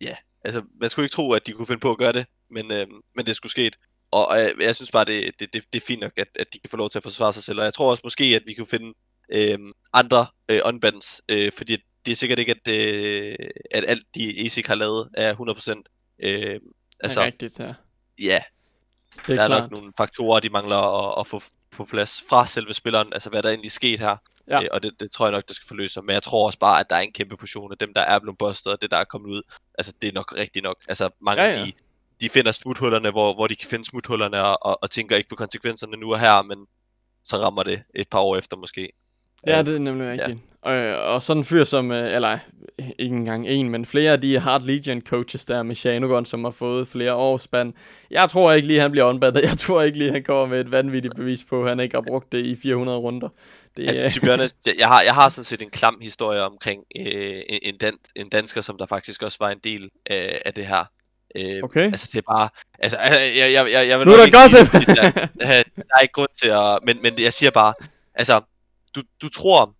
ja, altså, man skulle ikke tro, at de kunne finde på at gøre det, men, øh, men det skulle ske. Og, og jeg, synes bare, det, det, det, det er fint nok, at, at de kan få lov til at forsvare sig selv. Og jeg tror også måske, at vi kunne finde øh, andre øh, unbands, øh, fordi det er sikkert ikke, at, øh, at alt de ESIC har lavet er 100%. Øh, altså, er rigtigt, ja. Ja, det er der er klart. nok nogle faktorer, de mangler at, at få på plads fra selve spilleren, altså hvad der egentlig er sket her. Ja. Øh, og det, det tror jeg nok, det skal forløse Men jeg tror også bare, at der er en kæmpe portion af dem, der er blevet bustet, og det, der er kommet ud. Altså, det er nok rigtigt nok. Altså, mange ja, ja. de, de finder smuthullerne, hvor, hvor de kan finde smuthullerne, og, og, og tænker ikke på konsekvenserne nu og her, men så rammer det et par år efter måske. Ja, det er nemlig rigtigt. Ja. Og, og sådan en fyr som, øh, eller ikke engang en, men flere af de Hard Legion coaches der med Shanogon, som har fået flere års spand. Jeg tror ikke lige, han bliver unbandet. Jeg tror ikke lige, han kommer med et vanvittigt bevis på, at han ikke har brugt det i 400 runder. Det, altså, to honest, jeg, har, jeg har sådan set en klam historie omkring øh, en, dan, en dansker, som der faktisk også var en del af, af det her. Øh, okay. Altså, det er bare... Altså, jeg, jeg, jeg, jeg vil nu er der gossip! der, *laughs* der er ikke grund til at... Men, men jeg siger bare, altså, du, du tror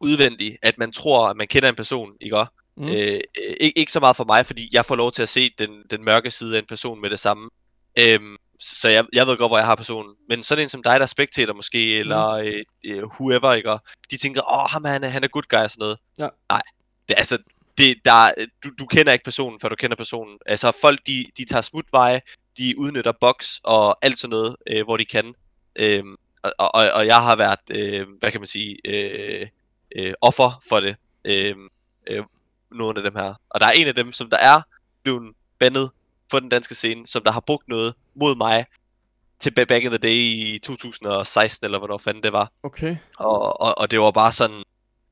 udvendigt, at man tror, at man kender en person, ikke også? Mm. Øh, ikke, ikke så meget for mig, fordi jeg får lov til at se den, den mørke side af en person med det samme. Øhm, så jeg, jeg ved godt, hvor jeg har personen. Men sådan en som dig, der er spectator måske, mm. eller øh, øh, whoever, ikke? de tænker, åh, oh, ham han, han er good guy og sådan noget. Ja. Nej, det, altså, det, der, du, du kender ikke personen, før du kender personen. Altså, folk, de, de tager smutveje, de udnytter box og alt sådan noget, øh, hvor de kan. Øhm, og, og, og jeg har været, øh, hvad kan man sige, øh, øh, offer for det. Øh, øh, nogle af dem her. Og der er en af dem, som der er blevet bandet for den danske scene, som der har brugt noget mod mig til back in the day i 2016, eller hvornår fanden det var. Okay. Og, og, og det var bare sådan,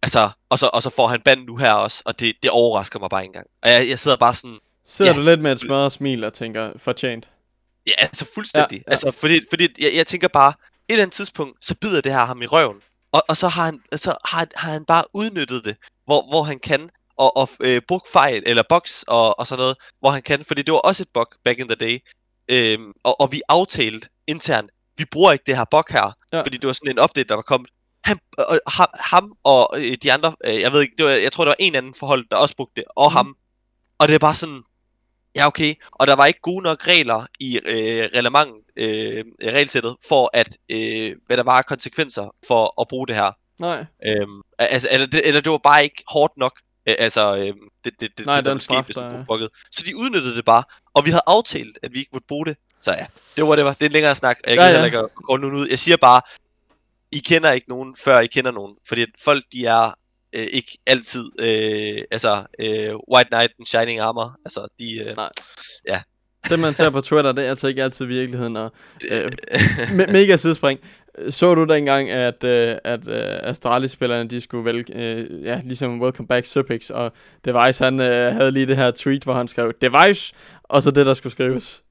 altså, og så, og så får han band nu her også, og det, det overrasker mig bare ikke engang. Og jeg, jeg sidder bare sådan... Sidder ja, du lidt med et smadret smil og tænker, fortjent? Ja, altså fuldstændig. Ja, ja. Altså, fordi, fordi jeg, jeg tænker bare, et eller andet tidspunkt, så bider det her ham i røven. Og, og så, har han, så har, har han bare udnyttet det, hvor, hvor han kan og, og øh, brugt fejl, eller box og, og sådan noget, hvor han kan, fordi det var også et bug back in the day. Øhm, og, og vi aftalte internt, vi bruger ikke det her bug her, ja. fordi det var sådan en update, der var kommet. Han, og, ham og øh, de andre, øh, jeg ved ikke, det var, jeg tror, der var en anden forhold, der også brugte det, og mm. ham. Og det er bare sådan, ja okay, og der var ikke gode nok regler i øh, reglement, øh, regelsættet, for at, øh, hvad der var konsekvenser for at bruge det her. Nej. Øhm, altså, eller, det, eller det var bare ikke hårdt nok. Øh, altså, øh, det, det, det, Nej, det, der skete, hvis man brugte Så de udnyttede det bare, og vi havde aftalt, at vi ikke måtte bruge det. Så ja, det var det var. Det er en længere snak, jeg kan ja, ja. ikke gå nu ud. Jeg siger bare, I kender ikke nogen, før I kender nogen. Fordi folk, de er øh, ikke altid, øh, altså, øh, White Knight and Shining Armor. Altså, de, øh, Nej. ja. det man ser på Twitter, det er altså ikke altid virkeligheden. Og, øh, *laughs* me- mega sidespring. Så du dengang, at, øh, at øh, Astralis-spillerne, de skulle vælge, øh, ja, ligesom Welcome Back Supix, og Device, han øh, havde lige det her tweet, hvor han skrev, Device, og så det, der skulle skrives.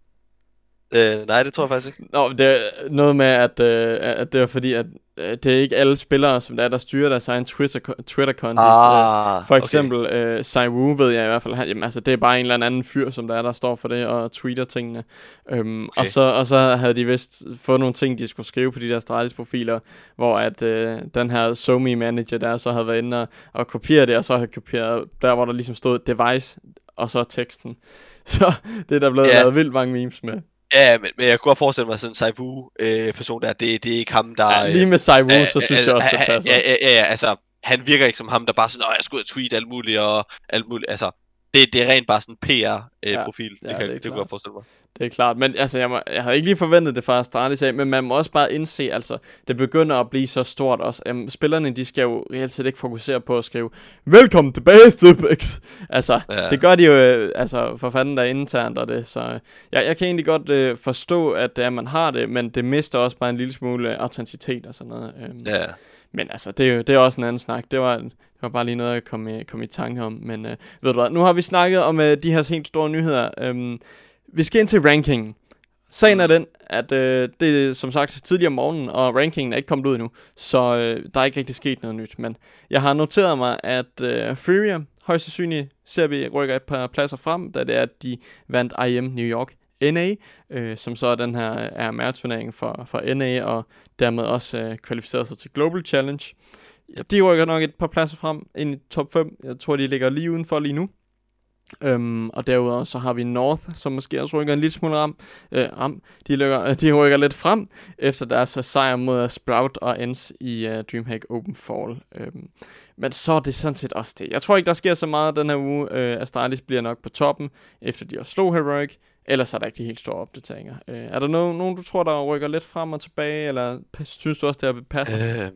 Øh, nej, det tror jeg faktisk ikke. Nå, det er noget med, at, øh, at det er fordi, at øh, det er ikke alle spillere, som der, er, der styrer deres egen Twitter, Twitter kontis. Ah, øh, for eksempel okay. øh, Sai Wu ved jeg i hvert fald, han, jamen, altså, det er bare en eller anden fyr, som der er, der står for det og tweeter tingene. Øhm, okay. og, så, og så havde de vist fået nogle ting, de skulle skrive på de der Stratis profiler, hvor at øh, den her Somi manager der så havde været inde og, og kopiere det, og så havde kopieret der, hvor der ligesom stod device, og så teksten. *laughs* Så det er der blevet yeah. lavet vildt mange memes med. Ja, men, men jeg kunne godt forestille mig sådan en Saifu øh, person der, det, det er ikke ham, der... Ja, lige med Saifu, øh, så synes øh, jeg også, det passer. Ja, ja, ja, altså, han virker ikke som ham, der bare sådan, jeg skal ud og tweet alt muligt, og alt muligt, altså, det, det er rent bare sådan en PR-profil, øh, ja, ja, det, kan, det, det kunne jeg forestille mig. Det er klart, men altså, jeg, må, jeg havde ikke lige forventet det fra Astralis af, men man må også bare indse, altså, det begynder at blive så stort også. Um, spillerne, de skal jo reelt set ikke fokusere på at skrive, velkommen tilbage, Stubæk. Altså, ja. det gør de jo, øh, altså, for fanden der internt og det, så øh, jeg, jeg kan egentlig godt uh, forstå, at uh, man har det, men det mister også bare en lille smule autenticitet og sådan noget. Um, ja. Men altså, det er jo det er også en anden snak. Det var, det var bare lige noget, jeg kom i, kom i tanke om. Men uh, ved du hvad, nu har vi snakket om uh, de her helt store nyheder. Um, vi skal ind til rankingen. Sagen er den, at øh, det er som sagt tidligere om morgenen, og rankingen er ikke kommet ud endnu, så øh, der er ikke rigtig sket noget nyt. Men jeg har noteret mig, at øh, Furia højst sandsynligt ser vi rykker et par pladser frem, da det er, at de vandt IM New York NA, øh, som så er den her RMR-turnering for, for NA, og dermed også øh, kvalificeret sig til Global Challenge. De rykker nok et par pladser frem ind i top 5. Jeg tror, de ligger lige udenfor lige nu. Øhm, og derudover så har vi North, som måske også rykker en lille smule ram. Øh, ram. De, rykker, *laughs* de rykker lidt frem efter deres øh, sejr mod øh, Sprout og Ends i uh, Dreamhack Open Fall. Øhm, men så er det sådan set også det. Jeg tror ikke, der sker så meget den her uge. Øh, Astralis bliver nok på toppen, efter de har slået Heroic. Ellers er der ikke de helt store opdateringer. Øh, er der nogen, nogen, du tror, der rykker lidt frem og tilbage, eller synes du også, det er passer? Øh,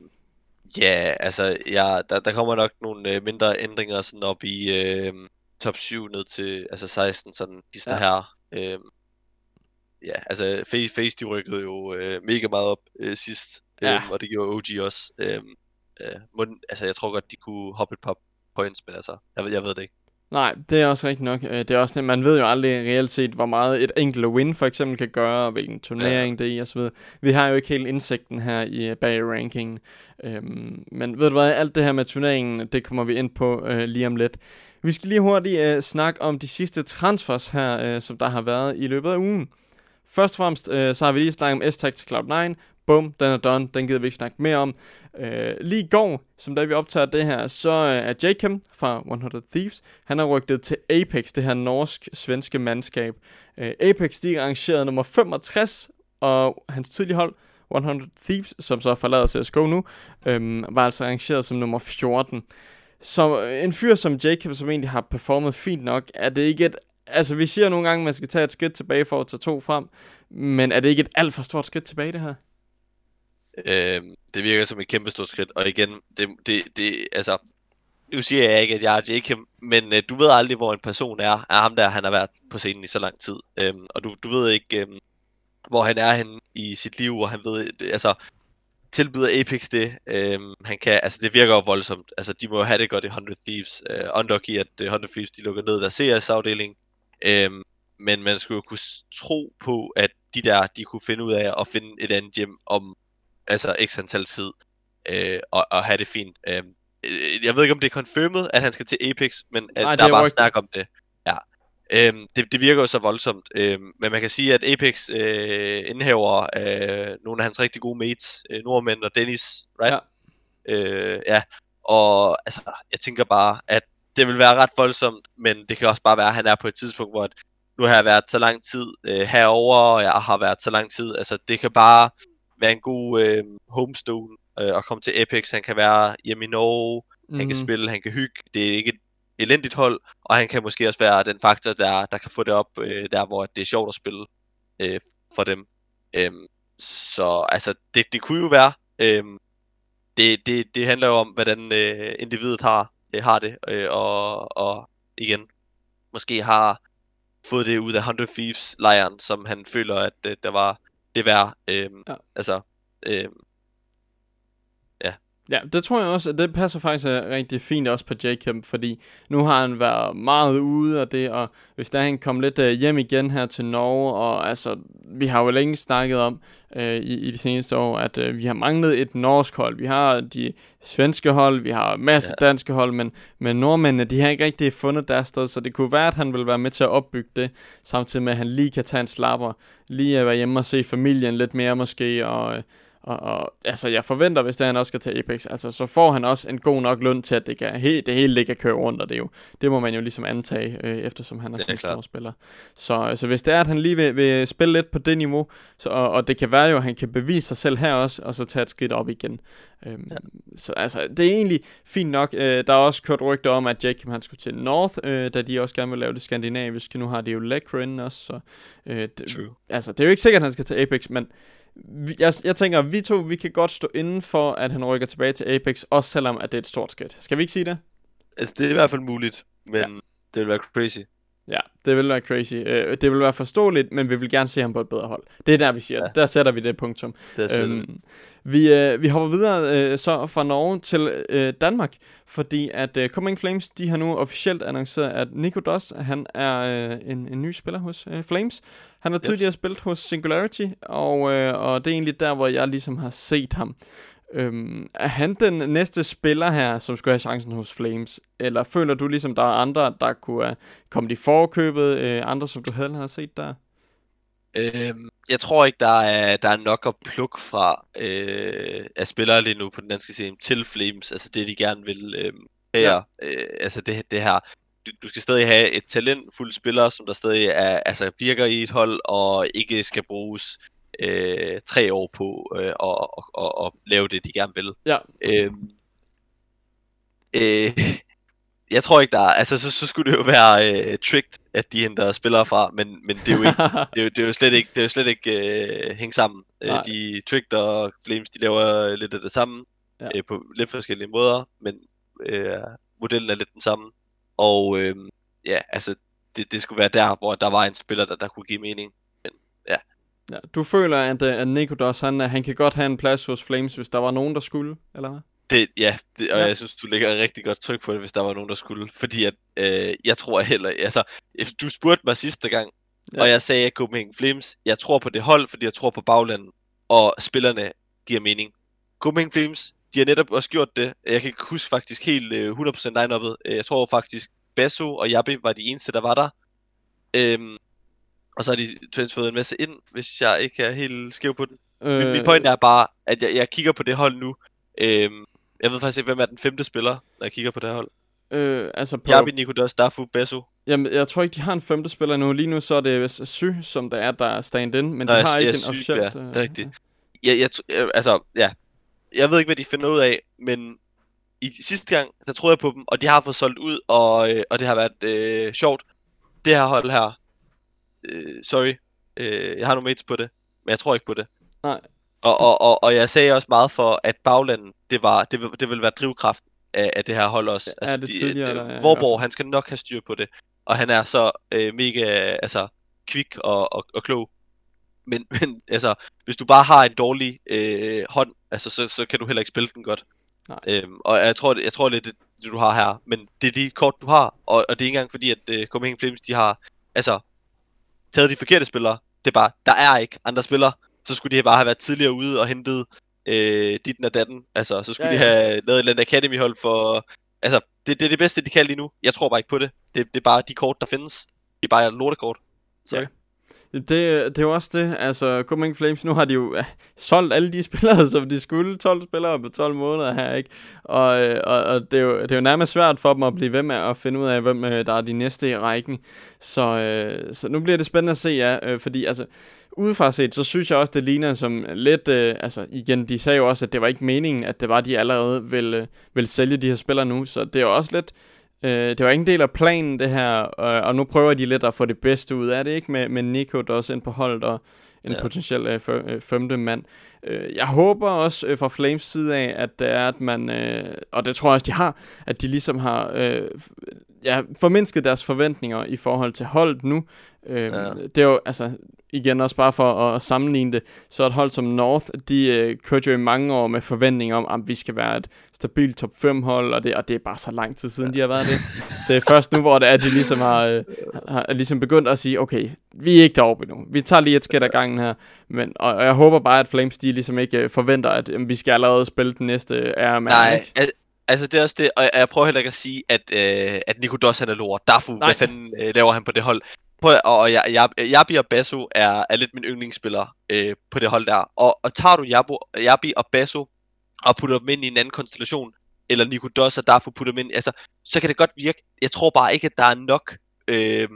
ja, altså, ja, der, der kommer nok nogle øh, mindre ændringer sådan op i... Øh top 7 ned til altså 16, sådan de ja. her. Øhm, ja, altså Face, Face de rykkede jo øh, mega meget op øh, sidst, ja. øhm, og det gjorde OG også. Øhm, øh, må, altså jeg tror godt, de kunne hoppe et par points, men altså, jeg, jeg ved det ikke. Nej, det er også rigtigt nok. Øh, det er også, man ved jo aldrig reelt set, hvor meget et enkelt win for eksempel kan gøre, og hvilken turnering ja. det er i osv. Vi har jo ikke helt indsigten her i bag rankingen. Øhm, men ved du hvad, alt det her med turneringen, det kommer vi ind på øh, lige om lidt. Vi skal lige hurtigt uh, snakke om de sidste transfers her, uh, som der har været i løbet af ugen. Først og fremmest, uh, så har vi lige snakket om S-Tag til Cloud9. Bum, den er done. Den gider vi ikke snakke mere om. Uh, lige i går, som da vi optager det her, så uh, er Jacob fra 100 Thieves, han har rykket til Apex, det her norsk-svenske mandskab. Uh, Apex, de er arrangeret nummer 65, og hans tidlige hold, 100 Thieves, som så forlader CSGO nu, um, var altså arrangeret som nummer 14 som en fyr som Jacob, som egentlig har performet fint nok, er det ikke et... Altså, vi siger nogle gange, at man skal tage et skridt tilbage for at tage to frem, men er det ikke et alt for stort skridt tilbage, det her? Øh, det virker som et kæmpe stort skridt, og igen, det, det, det, altså, nu siger jeg ikke, at jeg er Jacob, men øh, du ved aldrig, hvor en person er, er ham der, han har været på scenen i så lang tid, øh, og du, du ved ikke, øh, hvor han er henne i sit liv, og han ved, altså, tilbyder Apex det. Øhm, han kan, altså det virker jo voldsomt. Altså de må have det godt i 100 Thieves. Øh, unlucky, at 100 øh, Thieves de lukker ned der CS-afdeling. Øhm, men man skulle jo kunne tro på, at de der, de kunne finde ud af at finde et andet hjem om altså x antal tid. Øh, og, og have det fint. Øhm, øh, jeg ved ikke, om det er confirmed, at han skal til Apex, men at Nej, der er bare snak om det. Øhm, det, det virker jo så voldsomt, øhm, men man kan sige, at Apex øh, indhæver øh, nogle af hans rigtig gode mates, øh, Nordmænd og Dennis, right? Ja. Øh, ja, og altså, jeg tænker bare, at det vil være ret voldsomt, men det kan også bare være, at han er på et tidspunkt, hvor at, nu har jeg været så lang tid øh, herover og jeg har været så lang tid, altså det kan bare være en god øh, homestone øh, at komme til Apex, han kan være hjemme i Norge, mm. han kan mhm. spille, han kan hygge, det er ikke elendigt hold, og han kan måske også være den faktor, der, der kan få det op, øh, der hvor det er sjovt at spille øh, for dem. Øhm, så altså, det, det kunne jo være. Øhm, det, det, det handler jo om, hvordan øh, individet har, øh, har det, øh, og, og igen, måske har fået det ud af Hunter Thieves lejren, som han føler, at øh, der var det værd. Øh, Ja. Altså, øh, Ja, det tror jeg også, at det passer faktisk øh, rigtig fint også på Jacob, fordi nu har han været meget ude af det, og hvis der han kom lidt øh, hjem igen her til Norge, og altså, vi har jo længe snakket om øh, i, i de seneste år, at øh, vi har manglet et norsk hold. Vi har de svenske hold, vi har masser af danske hold, men, men nordmændene, de har ikke rigtig fundet deres sted, så det kunne være, at han vil være med til at opbygge det, samtidig med, at han lige kan tage en slapper, lige at være hjemme og se familien lidt mere måske, og... Øh, og, og altså, jeg forventer, hvis det er, han også skal til Apex, altså, så får han også en god nok løn til, at det, kan, he, det hele det kan køre rundt, og det, er jo, det må man jo ligesom antage, øh, eftersom han er er sådan en stor spiller. Så altså, hvis det er, at han lige vil, vil spille lidt på det niveau, så, og, og det kan være jo, at han kan bevise sig selv her også, og så tage et skridt op igen. Øhm, Ja. Så altså, det er egentlig fint nok. Øh, der er også kørt rygter om, at Jacob han skulle til North, øh, da de også gerne vil lave det skandinaviske. Nu har de jo Lekrin også, så øh, det, True. altså, det er jo ikke sikkert, at han skal til Apex, men jeg, jeg tænker, vi to, vi kan godt stå inden for, at han rykker tilbage til Apex, også selvom at det er et stort skridt. Skal vi ikke sige det? altså, det er i hvert fald muligt, men ja. det vil være crazy. Ja, det vil være crazy. Øh, det vil være forståeligt, men vi vil gerne se ham på et bedre hold. Det er der, vi siger. Ja. Der sætter vi det punktum. Det Øhm, vi, øh, vi hopper videre øh, så fra Norge til øh, Danmark, fordi at øh, Coming Flames, de har nu officielt annonceret, at Nico Doss, han er øh, en, en ny spiller hos øh, Flames. Han har Yes. tidligere spillet hos Singularity, og, øh, og det er egentlig der, hvor jeg ligesom har set ham. Øhm, er han den næste spiller her, som skulle have chancen hos Flames? Eller føler du ligesom, der er andre, der kunne have kommet i forkøbet, øh, andre som du havde har set der? Øhm, jeg tror ikke, der er, der er nok at plukke fra øh, af spillere lige nu på den danske scene til Flames. Altså det, de gerne vil øh, her. Ja. Øh, altså det, det her. Du, du skal stadig have et talentfuldt spiller, som der stadig er, altså virker i et hold, og ikke skal bruges øh, tre år på øh, at, at, at, at lave det, de gerne vil. Ja. Øhm, øh, jeg tror ikke, der er, altså så, så skulle det jo være øh, tricked, at de henter spillere fra, men, men det er jo ikke, *laughs* det er, jo, det er jo slet ikke, det er jo slet ikke øh, hænge sammen. Øh, Nej. de Tricked og Flames, de laver lidt af det samme, ja. øh, på lidt forskellige måder, men øh, modellen er lidt den samme. Og øh, ja, altså, det, det skulle være der, hvor der var en spiller, der, der kunne give mening. Ja, du føler, at, øh, at Nikodos, han, øh, han kan godt have en plads hos Flames, hvis der var nogen, der skulle, eller hvad? Det, ja, det, og Ja. jeg synes, du lægger rigtig godt tryk på det, hvis der var nogen, der skulle. Fordi at, øh, jeg tror heller, altså, du spurgte mig sidste gang, Ja. og jeg sagde, at Copenhagen Flames, jeg tror på det hold, fordi jeg tror på baglandet, og spillerne giver mening. Copenhagen Flames, de har netop også gjort det. Jeg kan ikke huske faktisk helt øh, 100% line Jeg tror faktisk, Basso og Jabi var de eneste, der var der. Øhm, og så har de transferet en masse ind, hvis jeg ikke er helt skæv på den. Øh... Min, min point er bare, at jeg, jeg kigger på det hold nu. Øhm, jeg ved faktisk ikke, hvem er den femte spiller, når jeg kigger på det hold. Øh, altså på, Jabi, Nikodas, Dafu, Basso. jamen, jeg tror ikke, de har en femte spiller nu. Lige nu så er det Sy, som der er, der er stand-in, men Nå, de jeg- har jeg ikke er en syg, officielt... ja, øh, det er rigtigt. Jeg, jeg, t- øh, altså, ja. Jeg ved ikke, hvad de finder ud af, men i sidste gang, der troede jeg på dem, og de har fået solgt ud, og, øh, og det har været øh, sjovt. Det her hold her, øh, sorry, øh, jeg har nogle mates på det, men jeg tror ikke på det. Nej. Og, og, og, og jeg sagde også meget for, at baglandet, det, var, det, det vil være drivkraften af, af det her hold også. Ja, det tidligere, der er i hvert Vorborg, fald. han skal nok have styr på det, og han er så øh, mega altså, kvik og, og, og klog. Men, *laughs* men altså, hvis du bare har en dårlig øh, hånd, altså, så, så kan du heller ikke spille den godt. Nej. Øhm, og jeg tror, jeg tror, er det, det, du har her. Men det er de kort, du har. Og, og det er ikke engang fordi, at øh, Copenhagen Flames, de har altså, taget de forkerte spillere. Det er bare, der er ikke andre spillere. Så skulle de bare have været tidligere ude og hentet øh, ditten og datten. Altså, så skulle Ja, ja, de have lavet et eller andet academy-hold for... Altså, det, det er det bedste, de kan lige nu. Jeg tror bare ikke på det. Det, det er bare de kort, der findes. Det er bare lortekort. Så. Ja. Det, det er jo også det, altså Coming Flames, nu har de jo ja, solgt alle de *laughs* spillere, som de skulle, 12 spillere på 12 måneder her, ikke? Og, øh, og, og det, er jo, det er jo nærmest svært for dem at blive ved med at finde ud af, hvem øh, der er de næste i rækken. Så, øh, så nu bliver det spændende at se, ja, øh, fordi altså, udefra set, så synes jeg også, det ligner som lidt, øh, altså igen, de sagde jo også, at det var ikke meningen, at det var, de allerede ville, øh, ville sælge de her spillere nu, så det er jo også lidt, Øh, det var ikke en del af planen, det her, og, og nu prøver de lidt at få det bedste ud af det, ikke? Med, med Nico, der også ind på holdet, og en Ja. potentiel øh, øh, femte mand. Øh, jeg håber også øh, fra Flames side af, at det er, at man, øh, og det tror jeg også, de har, at de ligesom har øh, ja, formindsket deres forventninger i forhold til holdet nu. Øh, Ja. Det er jo, altså, igen også bare for at, at sammenligne det, så et hold som North, de øh, kørte jo i mange år med forventninger om, at vi skal være et stabilt top 5 hold, og det, og det er bare så lang tid siden, de har været det. *laughs* Det er først nu, hvor det er, at de ligesom har, øh, har ligesom begyndt at sige, okay, vi er ikke deroppe endnu. Vi tager lige et skridt ad gangen her. Men, og, og jeg håber bare, at Flames de ligesom ikke øh, forventer, at øh, vi skal allerede spille den næste RMR. Nej, ikke? al- altså det er også det, og jeg, jeg prøver heller ikke at sige, at, øh, at Nico Doss han er lort. Dafu, Nej. hvad fanden øh, laver han på det hold? Prøv, og jeg, jeg, Jabi og Basso er, er lidt min yndlingsspiller øh, på det hold der. Og, og tager du Jabo, Jabi og Basso og putter dem ind i en anden konstellation, eller Nico Doss og derfor putter dem ind, altså, så kan det godt virke. Jeg tror bare ikke, at der er nok, øh,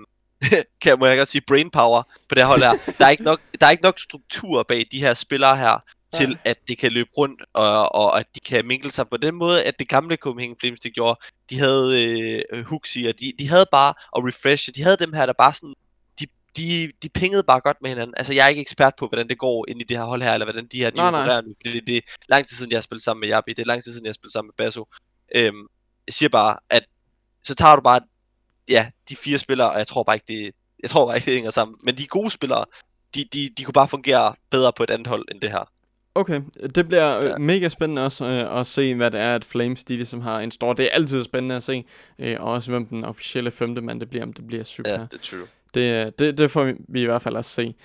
*laughs* kan må jeg godt sige, brain power på det hold her. Der er ikke nok, der er ikke nok struktur bag de her spillere her, til Nej. at det kan løbe rundt, og, og at de kan mingle sig på den måde, at det gamle Copenhagen Flames, det gjorde. De havde øh, Huxi, og de, de havde bare, og Refresh, de havde dem her, der bare sådan, de, de, de pingede bare godt med hinanden. Altså, jeg er ikke ekspert på, hvordan det går ind i det her hold her, eller hvordan de her, de Nej, nej. opererer nu, fordi det, det er lang tid siden, jeg har spillet sammen med Jabi, det er lang tid siden, jeg har spillet sammen med Basso. Øhm, jeg siger bare, at så tager du bare, ja, de fire spillere, og jeg tror bare ikke, det, jeg tror bare ikke, det hænger sammen. Men de gode spillere, de, de, de kunne bare fungere bedre på et andet hold end det her. Okay, det bliver øh, Ja. mega spændende også øh, at se, hvad det er, at Flames de ligesom har en stor. Det er altid spændende at se, øh, og også hvem den officielle femte mand det bliver, om det bliver super. Ja, det er true. Det, det, det får vi, vi i hvert fald at se.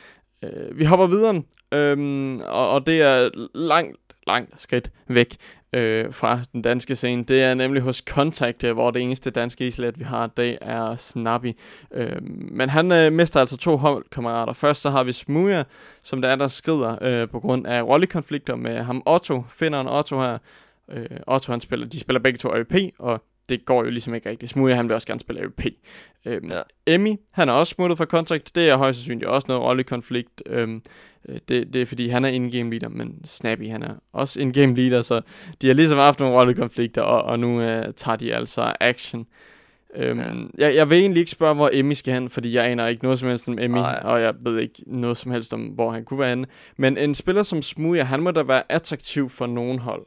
Øh, vi hopper videre, øhm, og, og det er langt, langt skridt væk øh, fra den danske scene. Det er nemlig hos Contact, øh, hvor det eneste danske islet, vi har, det er Snappy. Øh, men han øh, mister altså to holdkammerater. Først så har vi Smuja, som der er, der skrider øh, på grund af rollekonflikter med ham Otto, finderen Otto her. Øh, Otto han spiller, de spiller begge to AVP, og det går jo ligesom ikke rigtigt. Smuja han vil også gerne spille AVP. Øhm, Ja. Emmy, han er også smuttet fra Contact. Det er højst sandsynligt også noget rollekonflikt. Øhm, øh, det, det er fordi, han er in-game leader, men Snappy, han er også in-game leader, så de har ligesom haft nogle rollekonflikter, og, og nu øh, tager de altså action. Øhm, Ja. jeg, jeg vil egentlig ikke spørge, hvor Emmy skal hen, fordi jeg aner ikke noget som helst om Emmy, Nej. og jeg ved ikke noget som helst om, hvor han kunne være henne. Men en spiller som Smoothie, han må da være attraktiv for nogen hold.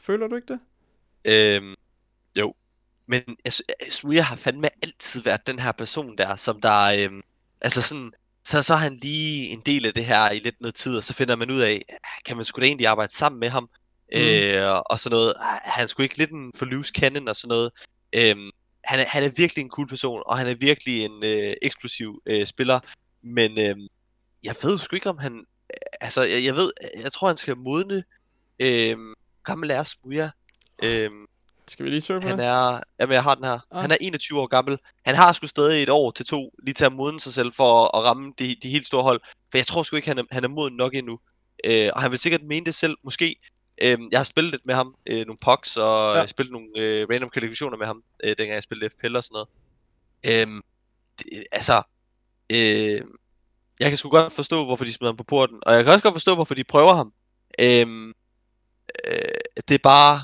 Føler du ikke det? Øhm. Men altså, Smuja har fandme altid været den her person der, som der, øhm, altså sådan, så, så er han lige en del af det her i lidt noget tid, og så finder man ud af, kan man sgu da egentlig arbejde sammen med ham, Mm. øh, og sådan noget. Han sgu ikke lidt en for loose cannon og sådan noget. Øhm, han, er, han er virkelig en cool person, og han er virkelig en øh, eksplosiv øh, spiller, men øhm, jeg ved sgu ikke om han, altså jeg, jeg ved, jeg tror han skal modne, øhm, gammel er Smuja, øhm, Skal vi lige søge på han det? er, jamen jeg har den her. Ah. Han er 21 år gammel. Han har sgu stadig et år til to, lige til at modne sig selv for at, at ramme de, de helt store hold. For jeg tror sgu ikke, han er, han er moden nok endnu. Øh, og han vil sikkert mene det selv, måske. Øh, jeg har spillet lidt med ham, øh, nogle pucks, og Ja. ja. spillet nogle øh, random kvalifikationer med ham, øh, dengang jeg spillede FPL og sådan noget. Øh, det, altså, øh, jeg kan sgu godt forstå, hvorfor de smider ham på porten, og jeg kan også godt forstå, hvorfor de prøver ham. Øh, øh, det er bare,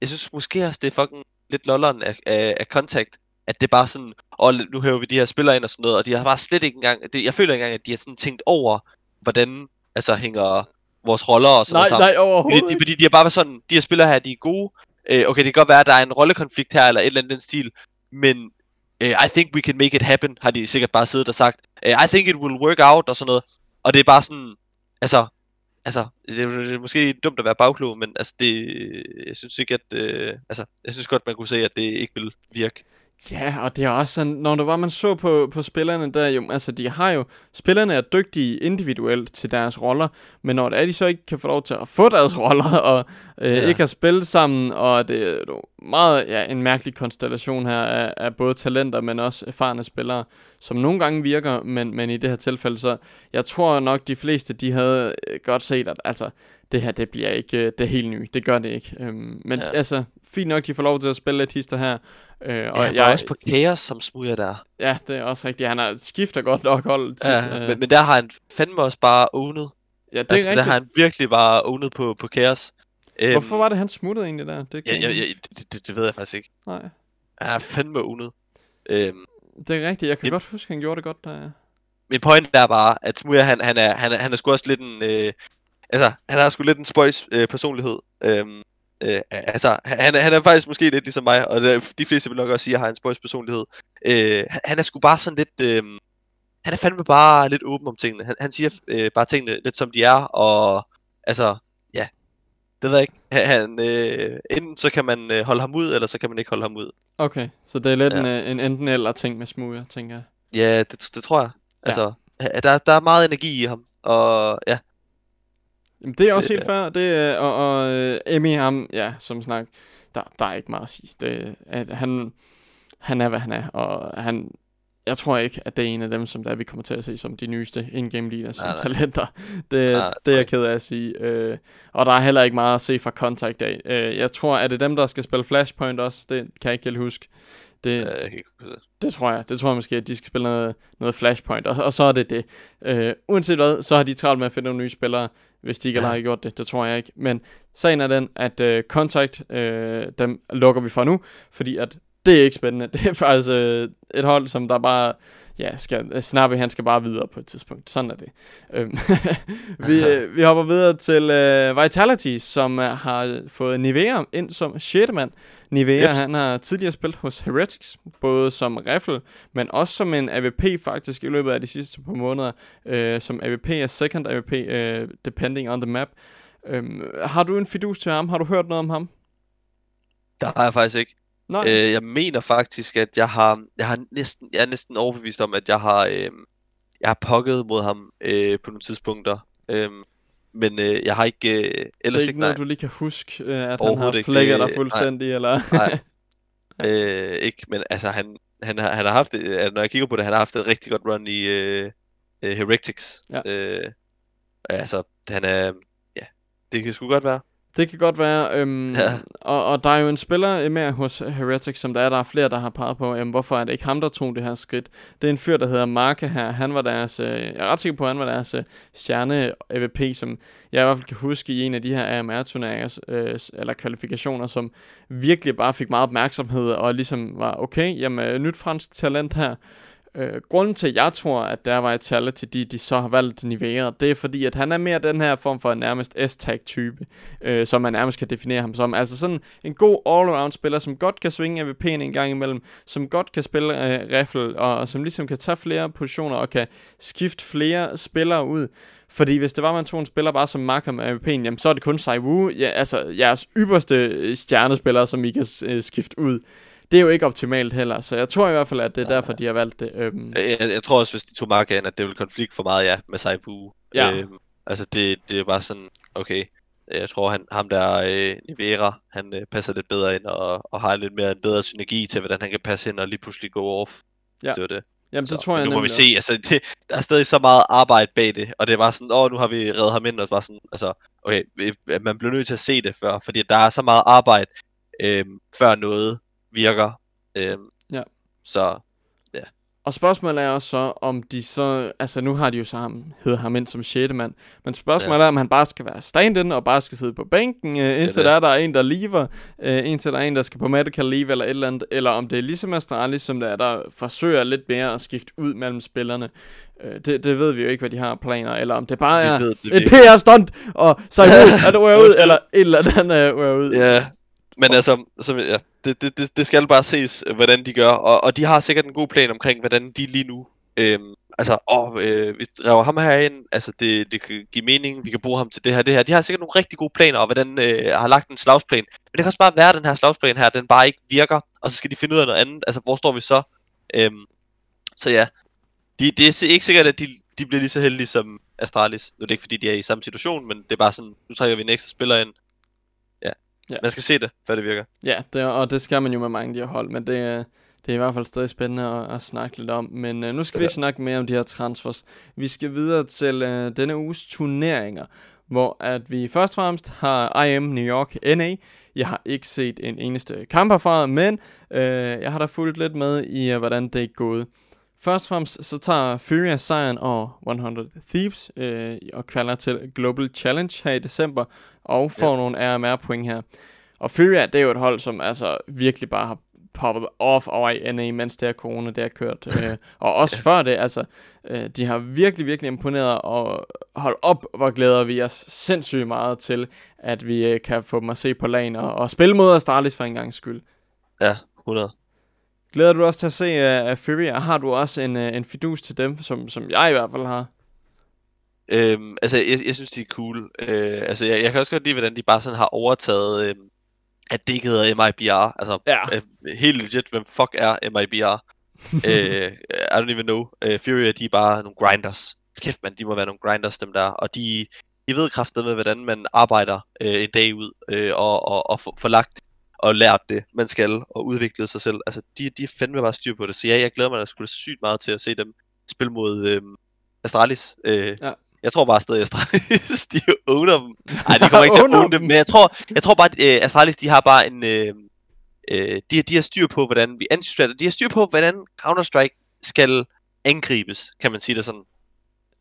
jeg synes måske også, det er fucking lidt lolleren af, af, af Contact, at det er bare sådan, og nu hører vi de her spillere ind og sådan noget, og de har bare slet ikke engang, det, jeg føler ikke engang, at de har sådan tænkt over, hvordan, altså hænger vores roller og sådan Nej, noget sammen. nej, overhovedet Fordi, de, fordi de har bare været sådan, de her spillere her, de er gode. Øh, okay, det kan godt være, at der er en rollekonflikt her, eller et eller andet den stil. Men øh, I think we can make it happen, har de sikkert bare siddet og sagt. Øh, I think it will work out, og sådan noget. Og det er bare sådan, altså, altså, det er, det er måske dumt at være bagklog, men altså, det, jeg synes ikke, at, øh, altså, jeg synes godt, man kunne se, at det ikke vil virke. Ja, og det er også sådan, når det var, man så på, på spillerne der, jo, altså de har jo, spillerne er dygtige individuelt til deres roller, men når det er, de så ikke kan få lov til at få deres roller, og øh, Ja. ikke har spillet sammen, og det er jo meget, ja, en mærkelig konstellation her af, af både talenter, men også erfarne spillere, som nogle gange virker, men, men i det her tilfælde, så jeg tror nok, de fleste, de havde øh, godt set, at altså, det her, det bliver ikke øh, det helt nye. Det gør det ikke. Øhm, men. Ja. altså, fint nok, de får lov til at spille lidt hister her. Øh, Og ja, jeg er også på Chaos, som smuger der. Ja, det er også rigtigt. Han har skifter godt nok hold tit. Ja, øh, men, men der har han fandme også bare ownet. ja, det Det er altså, der rigtigt. har han virkelig bare ownet på, på Chaos. Øhm, Hvorfor var det, han smuttede egentlig der? Det, Ja, ja, ja, det, det, det ved jeg faktisk ikke. Nej, Han er fandme ownet. Øhm, det er rigtigt. Jeg kan Yep. godt huske, han gjorde det godt der. min point er bare, at Smuja, han, han, er, han, er, han er sgu også lidt en... Øh, altså, han har sgu lidt en spøjs øh, personlighed. Øhm, øh, altså, han, han er faktisk måske lidt ligesom mig, og de fleste vil nok også sige, at jeg har en spøjs personlighed. Øh, han, er sgu bare sådan lidt... Øh, han er fandme bare lidt åben om tingene. Han, han siger øh, bare tingene lidt som de er, og altså, ja, det ved jeg ikke. Han, øh, enten så kan man øh, holde ham ud, eller så kan man ikke holde ham ud. Okay, så det er lidt ja. en, øh, en enten eller ting med Smuja, tænker jeg. Ja, det, det tror jeg. Altså, ja. der, der er meget energi i ham, og ja. Jamen, det er også det, helt fair. Det, er, og, og uh, Emmy, ham, ja, som snak, der, der er ikke meget at sige. Det, at han, han er, hvad han er, og han, jeg tror ikke, at det er en af dem, som der vi kommer til at se som de nyeste in-game leaders som nej, talenter. Det, nej, det er jeg ked af at sige. Uh, og der er heller ikke meget at se fra Contact af. Uh, jeg tror, at det er dem, der skal spille Flashpoint også. Det kan jeg ikke helt huske. Det, ja, jeg kan ikke det tror jeg. Det tror jeg måske, at de skal spille noget, noget Flashpoint, og, og så er det det. Uh, uanset hvad, så har de travlt med at finde nogle nye spillere, hvis de ikke ja. har gjort det. Det tror jeg ikke. Men sagen er den, at uh, Contact, uh, dem lukker vi for nu, fordi at det er ikke spændende. *laughs* Det er faktisk uh, et hold, som der bare ja, skal, Snappe han skal bare videre på et tidspunkt. Sådan er det. Øhm, *laughs* vi, vi hopper videre til uh, Vitality, som uh, har fået Nivea ind som 6. mand. Nivea, yep. han har tidligere spillet hos Heretics, både som rifle, men også som en AVP faktisk i løbet af de sidste par måneder, uh, som AVP er second AVP, uh, depending on the map. Um, har du en fidus til ham? Har du hørt noget om ham? Der har jeg faktisk ikke. Nej. Øh, jeg mener faktisk, at jeg har, jeg har næsten, jeg er næsten overbevist om, at jeg har, øh, jeg har pokket mod ham øh, på nogle tidspunkter. Øh, men øh, jeg har ikke øh, ellers Det er ikke noget, du lige kan huske, øh, at han har flækket dig fuldstændig, nej, eller? nej, *laughs* øh, ikke, men altså han, han, har, han har haft, altså, når jeg kigger på det, han har haft et rigtig godt run i øh, øh, Heretics. Ja. Øh, altså, han er, ja, det kan sgu godt være. Det kan godt være. Øhm, ja. og, og der er jo en spiller med hos Heretics, som der er, der er flere, der har peget på, jamen, hvorfor er det ikke ham, der tog det her skridt. Det er en fyr, der hedder Marke her. Han var deres, øh, jeg er ret sikker på, at han var deres øh, stjerne AVP, som jeg i hvert fald kan huske i en af de her AMR-turneringer, øh, eller kvalifikationer, som virkelig bare fik meget opmærksomhed, og ligesom var, okay, jamen, nyt fransk talent her. Øh, grunden til, at jeg tror, at der var et til de, de så har valgt Nivea, det er fordi, at han er mere den her form for nærmest S-tag-type, øh, som man nærmest kan definere ham som. Altså sådan en god all-around spiller, som godt kan svinge AVP'en en gang imellem, som godt kan spille øh, riffle, og, og som ligesom kan tage flere positioner og kan skifte flere spillere ud. Fordi hvis det var, man tog en spiller bare som Markham med AVP'en, jamen så er det kun Saiwu, ja, altså jeres ypperste stjernespiller, som I kan øh, skifte ud det er jo ikke optimalt heller, så jeg tror i hvert fald, at det er derfor, de har valgt det. Øhm. Jeg, jeg tror også, hvis de tog marker ind, at det vil konflikt for meget, ja, med Saifu. Ja. Øhm, altså, det, det er bare sådan, okay, jeg tror, han, ham der øh, Nivera, han øh, passer lidt bedre ind, og, og har lidt mere en bedre synergi til, hvordan han kan passe ind og lige pludselig gå off. Ja. Det var det. Jamen, det så, tror jeg Nu må vi se, altså, det, der er stadig så meget arbejde bag det, og det er bare sådan, åh, nu har vi reddet ham ind, og bare sådan, altså, okay, man bliver nødt til at se det før, fordi der er så meget arbejde, øh, før noget virker, Øhm, ja. Så, ja. Og spørgsmålet er også så, om de så... Altså, nu har de jo så ham, hedder ham ind som 6. mand. Men spørgsmålet ja. er, om han bare skal være stand og bare skal sidde på bænken, øh, indtil der er der en, der lever, øh, indtil der er en, der skal på medical leave eller et eller andet. Eller om det er ligesom Astralis, som der er, der forsøger lidt mere at skifte ud mellem spillerne. Øh, det, det ved vi jo ikke, hvad de har planer, eller om det bare det er ved, det et PR-stunt, og så er det *laughs* ud, eller et eller andet uh, ud. Ja, men altså, så, ja, det, det, det, skal bare ses, hvordan de gør. Og, og de har sikkert en god plan omkring, hvordan de lige nu... Øhm, altså, åh, øh, vi rever ham her ind, altså det, det kan give mening, vi kan bruge ham til det her, det her. De har sikkert nogle rigtig gode planer, og hvordan øh, har lagt en slagsplan. Men det kan også bare være, at den her slagsplan her, den bare ikke virker, og så skal de finde ud af noget andet. Altså, hvor står vi så? Øhm, så ja, de, det er ikke sikkert, at de, de bliver lige så heldige som Astralis. Nu er det ikke, fordi de er i samme situation, men det er bare sådan, nu trækker vi en ekstra spiller ind, Ja. Man skal se det, før det virker. Ja, det, og det skal man jo med mange af de her hold, men det, det er i hvert fald stadig spændende at, at snakke lidt om. Men uh, nu skal ja. vi snakke mere om de her transfers. Vi skal videre til uh, denne uges turneringer, hvor at vi først og fremmest har IM New York NA. Jeg har ikke set en eneste kamp herfra, men uh, jeg har da fulgt lidt med i, uh, hvordan det er gået. Først og fremmest så tager Furia sejren over 100 Thieves øh, og kvalder til Global Challenge her i december og får ja. nogle RMR point her. Og Furia, det er jo et hold, som altså virkelig bare har poppet off over i NA, mens det her corona, det har kørt. øh, *laughs* og også før det, altså, øh, de har virkelig, virkelig imponeret, og hold op, hvor glæder vi os sindssygt meget til, at vi øh, kan få dem at se på lagen og, og spille mod Astralis for en gang skyld. Ja, 100. Glæder du også til at se uh, Fury, og har du også en, uh, en fidus til dem, som, som jeg i hvert fald har? Øhm, altså, jeg, jeg synes, de er cool. Øh, altså, jeg, jeg kan også godt lide, hvordan de bare sådan har overtaget, øh, at det ikke hedder MIBR. Altså, Ja. øh, helt legit, hvem fuck er MIBR? *laughs* øh, I don't even know. Øh, Fury, de er bare nogle grinders. Kæft, man, de må være nogle grinders, dem der. Og de, de ved kraftet med, hvordan man arbejder øh, en dag ud, øh, og, og, og få, få lagt og lært det, man skal, og udviklet sig selv. Altså, de, de er fandme bare styr på det. Så ja, jeg glæder mig da sgu sygt meget til at se dem spille mod øh, Astralis. Øh, Ja. Jeg tror bare stadig, Astralis, *laughs* de owner dem. Nej, de kommer ikke til at *laughs* own dem, men jeg tror, jeg tror bare, at øh, Astralis, de har bare en... Øh, øh, de, har- de har styr på, hvordan vi anti De har styr på, hvordan Counter-Strike skal angribes, kan man sige det sådan.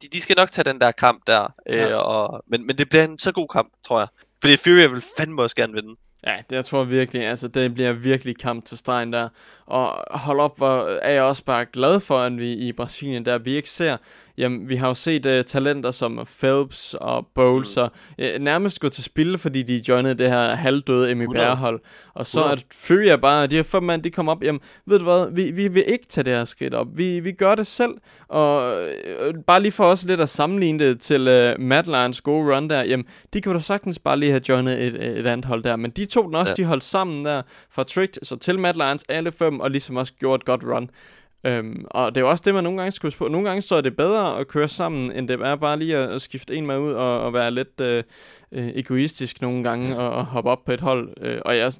De, de skal nok tage den der kamp der, øh, ja. og, men, men det bliver en så god kamp, tror jeg. Fordi Fury vil fandme også gerne vinde. Ja, det jeg tror virkelig, altså det bliver virkelig kamp til stregen der. Og hold op, hvor er jeg også bare glad for, at vi i Brasilien der, vi ikke ser, jamen vi har jo set uh, talenter som Phelps og Bowles, mm. og uh, nærmest gå til spil, fordi de joinede det her halvdøde MIBR-hold. Og så 100. at Fury er bare, de her fem mand, de kommer op, jamen ved du hvad, vi, vi vil ikke tage det her skridt op. Vi, vi gør det selv, og øh, bare lige for os lidt at sammenligne det til uh, Madlines gode run der, jamen de kunne da sagtens bare lige have joinet et, et andet hold der, men de to den også, ja. De holdt sammen der fra Tricked, så til Madlines alle fem, og ligesom også gjorde et godt run. Øhm, og det er jo også det, man nogle gange skal huske på. Nogle gange så er det bedre at køre sammen, end det er bare lige at, at skifte en med ud og, og være lidt øh, øh, egoistisk nogle gange og, og hoppe op på et hold. Øh, og jeg er,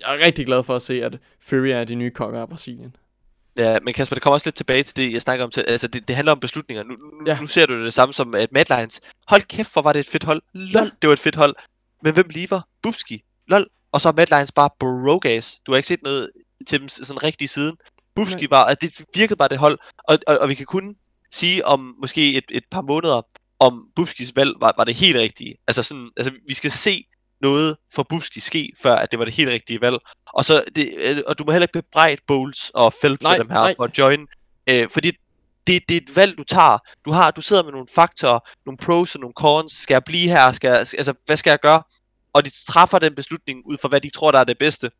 jeg er rigtig glad for at se, at Fury er de nye kokker af Brasilien. Ja, men Kasper, det kommer også lidt tilbage til det, jeg snakker om. Til, altså, det, det handler om beslutninger. Nu, nu, Ja. nu ser du det samme som at Madlines. Hold kæft, hvor var det et fedt hold. Lol, det var et fedt hold. Men hvem lever? Bubski. Lol. Og så er Madlines bare brogas. Du har ikke set noget til dem sådan rigtig siden. Bubski var, at det virkede bare det hold. Og, og, og vi kan kun sige om måske et, et par måneder, om Bubskis valg var, var det helt rigtige. Altså sådan, altså vi skal se noget for Bubski ske, før at det var det helt rigtige valg. Og, så det, øh, og du må heller ikke bebrejde Bowles og Phelps Nej, og dem her nej. for at join. Øh, fordi det, det er et valg, du tager. Du, har, du sidder med nogle faktorer, nogle pros og nogle cons. Skal jeg blive her? Skal jeg, altså, hvad skal jeg gøre? Og de træffer den beslutning ud fra, hvad de tror, der er det bedste.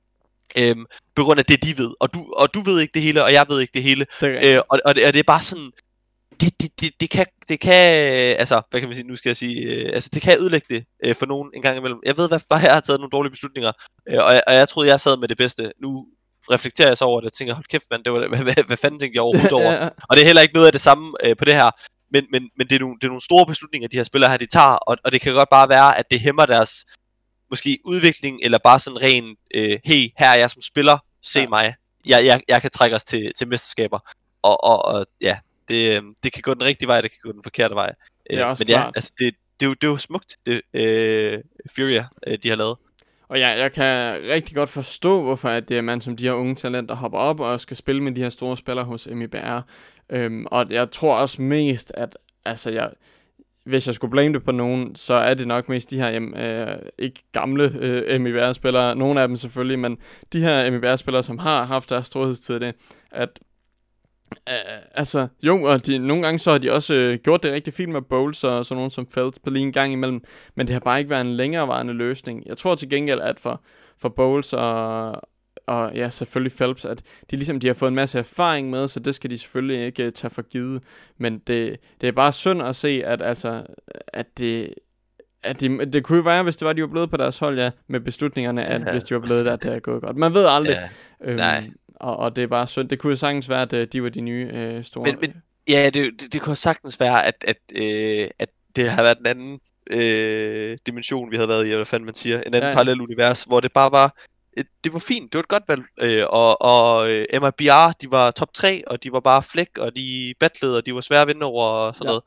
Øhm, på grund af det, de ved. Og du, og du ved ikke det hele, og jeg ved ikke det hele. Det. Øh, og, og, det, og det er bare sådan, det, det, det, det, kan, det kan, altså, hvad kan man sige, nu skal jeg sige, øh, altså, det kan ødelægge det øh, for nogen en gang imellem. Jeg ved, hvad bare jeg har taget nogle dårlige beslutninger, øh, og, jeg, og jeg troede, jeg sad med det bedste. Nu reflekterer jeg så over det, og tænker, hold kæft, mand, det var, hvad, *laughs* hvad, hvad fanden tænkte jeg *laughs* overhovedet over? Og det er heller ikke noget af det samme øh, på det her. Men, men, men det, er nogle, det er nogle store beslutninger, de her spillere her, de tager, og, og det kan godt bare være, at det hæmmer deres måske udvikling, eller bare sådan ren, øh, hey, her er jeg som spiller, se Ja. ja. mig. Jeg, jeg, jeg kan trække os til, til mesterskaber. Og, og, og ja, det, øh, det kan gå den rigtige vej, det kan gå den forkerte vej. Det er Øh, også men ja, klart. altså det, det, er jo, det er jo smukt, det øh, Furia, øh, de har lavet. Og ja, jeg kan rigtig godt forstå, hvorfor at det er man som de her unge talenter hopper op og skal spille med de her store spillere hos MIBR. Øhm, og jeg tror også mest, at altså jeg, hvis jeg skulle blame det på nogen, så er det nok mest de her, jamen, øh, ikke gamle øh, MIBR-spillere, nogle af dem selvfølgelig, men de her MIBR-spillere, som har haft deres storhedstid, det, at Øh, altså, jo, og de, nogle gange så har de også øh, gjort det rigtig fint med Bowles og sådan nogen som Feltz på lige en gang imellem, men det har bare ikke været en længerevarende løsning. Jeg tror til gengæld, at for, for Bowles og, og ja, selvfølgelig Phelps, at de ligesom de har fået en masse erfaring med, så det skal de selvfølgelig ikke uh, tage for givet. Men det, det er bare synd at se, at altså, at det, at det, det kunne jo være, hvis det var, de var blevet på deres hold, ja, med beslutningerne, at Ja. *laughs* hvis de var blevet der, det er gået godt. Man ved aldrig. Ja. Øhm, nej. Og, og det er bare synd. Det kunne jo sagtens være, at øh, de var de nye øh, store. Men- men- Ja, det, det, det kunne sagtens være, at, at, øh, at det har været en anden øh, dimension, vi havde været i, eller hvad fanden man siger. En anden Ja, ja, parallel univers, hvor det bare var, det var fint, det var et godt valg. Øh, og og øh, MIBR, de var top 3, og de var bare flæk, og de battlede, og de var svære at vinde over, og sådan Ja. noget.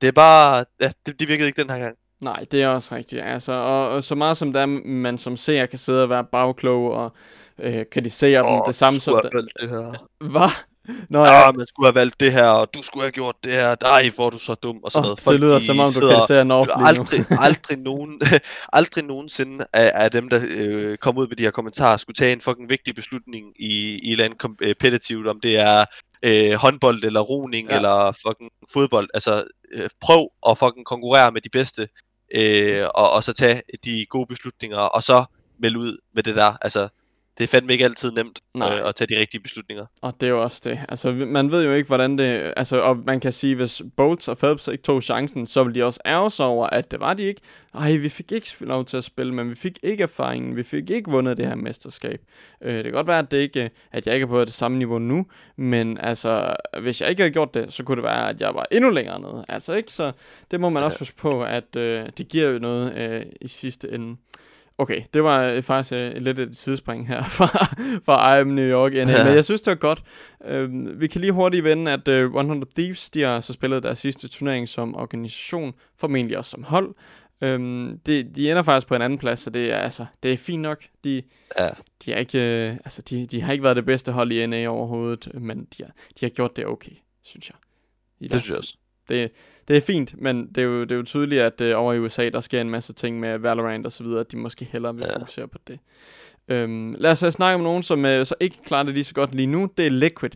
Det er bare, ja, det, det virkede ikke den her gang. Nej, det er også rigtigt. Altså, og, og så meget som der man som seer kan sidde og være bagklog og øh, kritisere dem, det samme som... det her. Hvad? Nå, ja. Ah, man skulle have valgt det her, og du skulle have gjort det her. Nej, hvor er du så dum, og sådan oh, noget. Folk, det lyder som om, du kritiserer North lige aldrig, aldrig, nogen, *laughs* aldrig nogensinde af, af dem, der øh, kom ud med de her kommentarer, skulle tage en fucking vigtig beslutning i, i et eller andet kompetitivt, om det er øh, håndbold, eller roning, ja. eller fucking fodbold. Altså, øh, prøv at fucking konkurrere med de bedste, øh, og, og så tage de gode beslutninger, og så melde ud med det der. Altså, det er fandme ikke altid nemt øh, at tage de rigtige beslutninger. Og det er jo også det. Altså, man ved jo ikke, hvordan det... Altså, og man kan sige, hvis Bolts og Phelps ikke tog chancen, så ville de også ærge sig over, at det var de ikke. Ej, vi fik ikke lov til at spille, men vi fik ikke erfaringen. Vi fik ikke vundet det her mesterskab. Øh, det kan godt være, at, det ikke, at jeg ikke er på det samme niveau nu, men altså, hvis jeg ikke havde gjort det, så kunne det være, at jeg var endnu længere nede. Altså, ikke? Så det må man også huske på, at øh, det giver jo noget øh, i sidste ende. Okay, det var øh, faktisk uh, lidt et sidespring her *laughs* fra, fra IM New York NA, ja. men jeg synes, det var godt. Uh, vi kan lige hurtigt vende, at uh, øh, 100 Thieves, de har så spillet deres sidste turnering som organisation, formentlig også som hold. Um, de, de ender faktisk på en anden plads, så det er, altså, det er fint nok. De, ja. de, er ikke, uh, altså, de, de har ikke været det bedste hold i NA overhovedet, men de har, de har gjort det okay, synes jeg. det synes jeg også. Det, det er fint, men det er jo, det er jo tydeligt, at øh, over i USA, der sker en masse ting med Valorant og så videre, at de måske hellere vil ja. fokusere på det. Øhm, lad os snakke om nogen, som øh, så ikke klarer det lige så godt lige nu. Det er Liquid.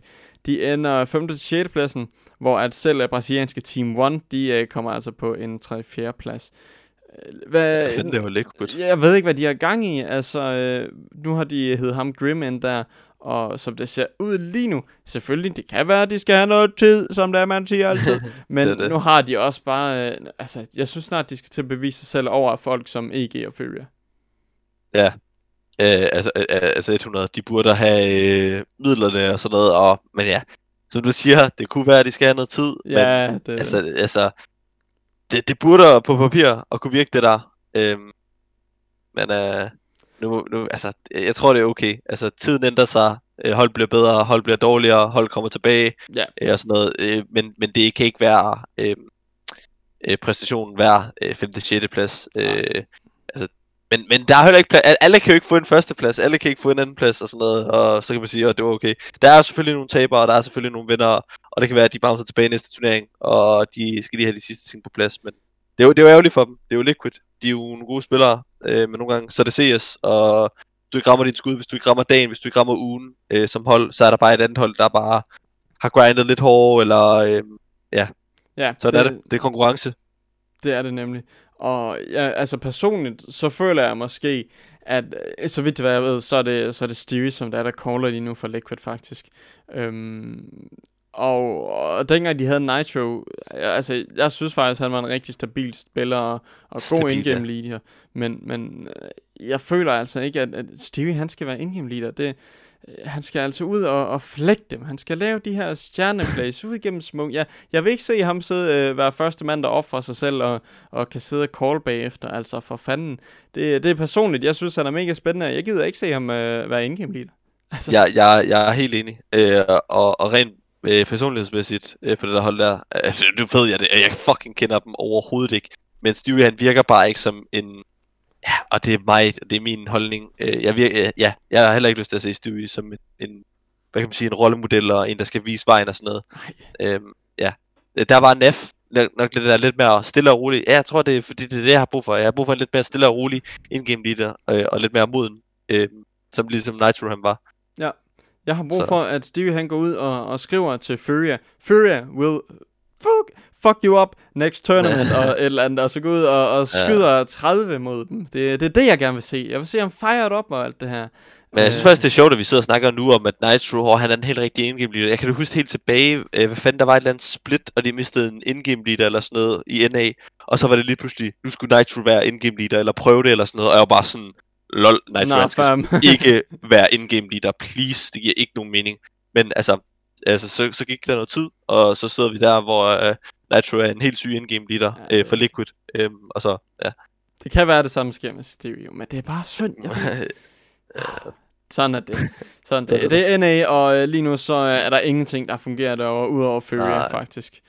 De ender 5. til 6. pladsen, hvor at selv er brasilianske Team 1, de øh, kommer altså på en 3-4 plads. Øh, hvad, jeg finder det jo Liquid. Jeg ved ikke, hvad de har gang i. Altså, øh, nu har de hed ham Grim ind der, og som det ser ud lige nu, selvfølgelig, det kan være, at de skal have noget tid, som det er, man siger altid. *laughs* Men det det. nu har de også bare, øh, altså, jeg synes snart, de skal til at bevise sig selv over folk som EG og Furia. Ja, øh, altså, øh, altså 100, de burde have øh, midlerne og sådan noget, og, men ja, som du siger, det kunne være, at de skal have noget tid, ja, men det... altså, altså det, det burde på papir at kunne virke det der. Øhm, men øh, nu, nu, altså, jeg tror, det er okay. Altså, tiden ændrer sig, øh, hold bliver bedre, hold bliver dårligere, hold kommer tilbage, ja. øh, og sådan noget. Øh, men, men det kan ikke være øh, øh, præstationen hver øh, 5. 6. plads. Øh, altså, men, men der er heller ikke plads. Alle kan jo ikke få en første plads, alle kan ikke få en anden plads og sådan noget, og så kan man sige, at det var okay. Der er selvfølgelig nogle tabere, og der er selvfølgelig nogle vinder, og det kan være, at de bouncer tilbage i næste turnering, og de skal lige have de sidste ting på plads, men det er jo, det er jo ærgerligt for dem. Det er jo Liquid. De er jo nogle gode spillere, øh, men nogle gange så er det CS, og du ikke rammer dit skud, hvis du ikke rammer dagen, hvis du ikke rammer ugen øh, som hold, så er der bare et andet hold, der bare har grindet lidt hårdere, eller øh, ja. ja så det, er det. Det er konkurrence. Det er det nemlig. Og ja, altså personligt, så føler jeg måske, at øh, så vidt jeg ved, så er det, så er det Stevie, som der er, der caller lige nu for Liquid faktisk. Øhm, og, og dengang de havde Nitro, altså jeg synes faktisk, han var en rigtig stabil spiller og, og god indgame leader. Men, men øh, jeg føler altså ikke, at, at Stevie han skal være indgame leader. Det, øh, han skal altså ud og, og flække dem. Han skal lave de her stjerneplays ud igennem smuk. Ja, jeg vil ikke se ham sidde, øh, være første mand, der offrer sig selv og, og kan sidde og call bagefter. Altså for fanden. Det, det er personligt. Jeg synes, han er mega spændende. Jeg gider ikke se ham øh, være indgame leader. Altså. Jeg, jeg, jeg er helt enig. Øh, og, og rent øh, personlighedsmæssigt øh, på det der hold der. Altså, du ved jeg det, jeg fucking kender dem overhovedet ikke. Men Stewie, han virker bare ikke som en... Ja, og det er mig, det er min holdning. Øh, jeg, virker, ja, jeg har heller ikke lyst til at se Stewie som en, en hvad kan man sige, en rollemodel og en, der skal vise vejen og sådan noget. Øhm, ja, der var Nef, nok lidt, der lidt mere stille og rolig. Ja, jeg tror, det er fordi, det er det, jeg har brug for. Jeg har brug for en lidt mere stille og rolig in-game leader, øh, og lidt mere moden, øh, som ligesom Nitro han var. Jeg har brug så. for, at Stevie han går ud og, og skriver til Furia, Furia will fuck, fuck you up next tournament, og et eller andet, og så går ud og, og skyder ja. 30 mod dem. Det, det er det, jeg gerne vil se. Jeg vil se ham fired op og alt det her. Men jeg synes faktisk, det er sjovt, at vi sidder og snakker nu om, at Nitro, og han er en helt rigtig indgame leader. Jeg kan huske helt tilbage, øh, hvad fanden, der var et eller andet split, og de mistede en indgame leader eller sådan noget i NA. Og så var det lige pludselig, nu skulle Nitro være indgame leader, eller prøve det eller sådan noget. Og jeg var bare sådan, lol, Nitro, han skal ikke *laughs* være in-game leader, please, det giver ikke nogen mening. Men altså, altså så, så gik der noget tid, og så sidder vi der, hvor uh, Nitro er en helt syg in-game leader ja, uh, for Liquid, um, og så, ja. Det kan være det samme sker med Stereo, men det er bare synd. Jeg *laughs* Sådan er det. Sådan *laughs* det. det er NA, og lige nu så er der ingenting, der fungerer derovre, udover Fury faktisk.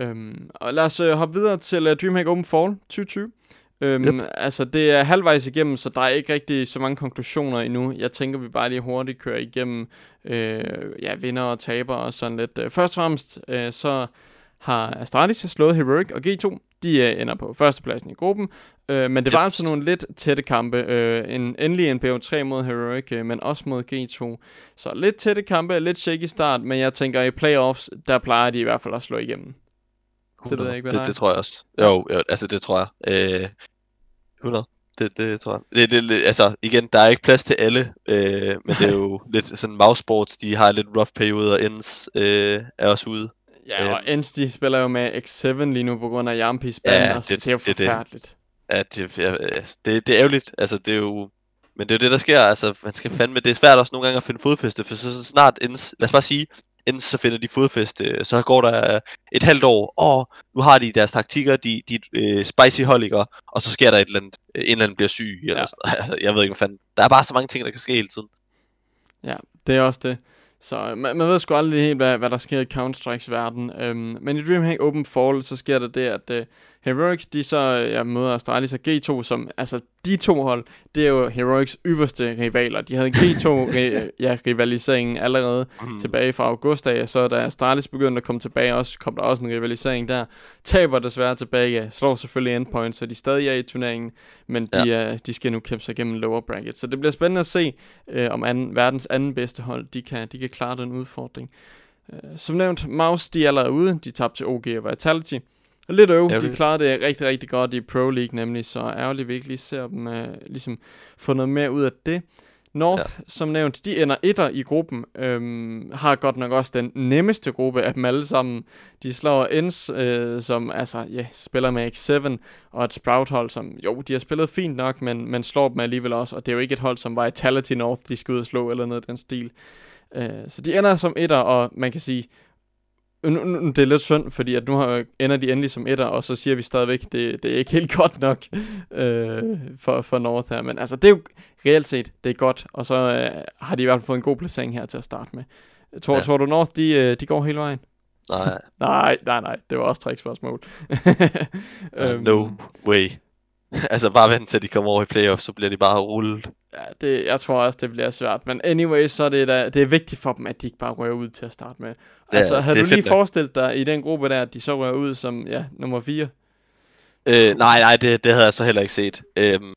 Um, og lad os uh, hoppe videre til uh, DreamHack Open Fall 2020. Øhm, yep. Altså, det er halvvejs igennem, så der er ikke rigtig så mange konklusioner endnu. Jeg tænker, vi bare lige hurtigt kører igennem øh, ja, vinder og taber og sådan lidt. Øh, først og fremmest, øh, så har Astralis slået Heroic og G2. De øh, ender på førstepladsen i gruppen, øh, men det var altså nogle lidt tætte kampe. Øh, en, endelig en BO3 mod Heroic, øh, men også mod G2. Så lidt tætte kampe, lidt shaky start, men jeg tænker i playoffs, der plejer de i hvert fald at slå igennem. 100. Det ved jeg ikke, hvad det, det tror jeg også. Jo, jo, altså det tror jeg. Øh, 100. Det, det tror jeg. Det, det, altså, igen, der er ikke plads til alle, øh, men det er jo lidt sådan mousesports, de har lidt rough perioder, ends øh, er også ude. Ja, og Ends, de spiller jo med X7 lige nu på grund af Jampis ban, ja, det, det, er jo det, forfærdeligt. Ja, det, ja, det, det er ærgerligt. Altså, det er jo... Men det er jo det, der sker. Altså, man skal fandme... Det er svært også nogle gange at finde fodfæste, for så, så snart Ends... Lad os bare sige, enten så finder de fodfæste, så går der et halvt år, og nu har de deres taktikker, de, de uh, spicy holiger, og så sker der et eller andet, en eller anden bliver syg, eller ja. sådan. *laughs* jeg ved ikke hvad fanden. Der er bare så mange ting, der kan ske hele tiden. Ja, det er også det. Så man, man ved sgu aldrig helt, hvad, hvad der sker i Counter-Strikes verden. Øhm, men i DreamHack Open Fall, så sker der det, at uh, Heroic, de så ja, møder Astralis og G2, som, altså de to hold, det er jo Heroics ypperste rivaler. De havde G2 *laughs* ja, allerede mm. tilbage fra august af, så da Astralis begyndte at komme tilbage, også kom der også en rivalisering der. Taber desværre tilbage, ja, slår selvfølgelig endpoint, så de stadig er i turneringen, men de, ja. uh, de skal nu kæmpe sig igennem lower bracket. Så det bliver spændende at se, uh, om anden, verdens anden bedste hold, de kan, de kan klare den udfordring. Uh, som nævnt, Mouse, de er allerede ude, de tabte til OG og Vitality. Lidt øv, de klarede det rigtig, rigtig godt i Pro League nemlig, så ærgerligt, vi ikke lige ser dem uh, ligesom få noget mere ud af det. North, ja. som nævnt, de ender etter i gruppen, øhm, har godt nok også den nemmeste gruppe af dem alle sammen. De slår Ends, øh, som altså, ja, spiller med X7, og et Sprout-hold, som jo, de har spillet fint nok, men, men slår dem alligevel også, og det er jo ikke et hold som Vitality North, de skal ud og slå eller noget af den stil. Øh, så de ender som etter, og man kan sige, nu, nu, det er lidt synd, fordi at nu har, ender de endelig som etter, og så siger vi stadigvæk, det, det er ikke helt godt nok *laughs* øh, for, for North her. Men altså, det er jo reelt set, det er godt, og så øh, har de i hvert fald fået en god placering her til at starte med. Tror, ja. tror du North, de, øh, de går hele vejen? Nej. *laughs* nej, nej, nej, det var også tre spørgsmål. uh, *laughs* no way. altså bare vent til de kommer over i playoff, så bliver de bare rullet. Ja, det, jeg tror også, det bliver svært. Men anyway, så er det, da, det er vigtigt for dem, at de ikke bare rører ud til at starte med. Ja, altså, har du lige forestillet dig i den gruppe der, at de så rører ud som ja, nummer 4? Øh, nej, nej, det, det havde jeg så heller ikke set. Øhm,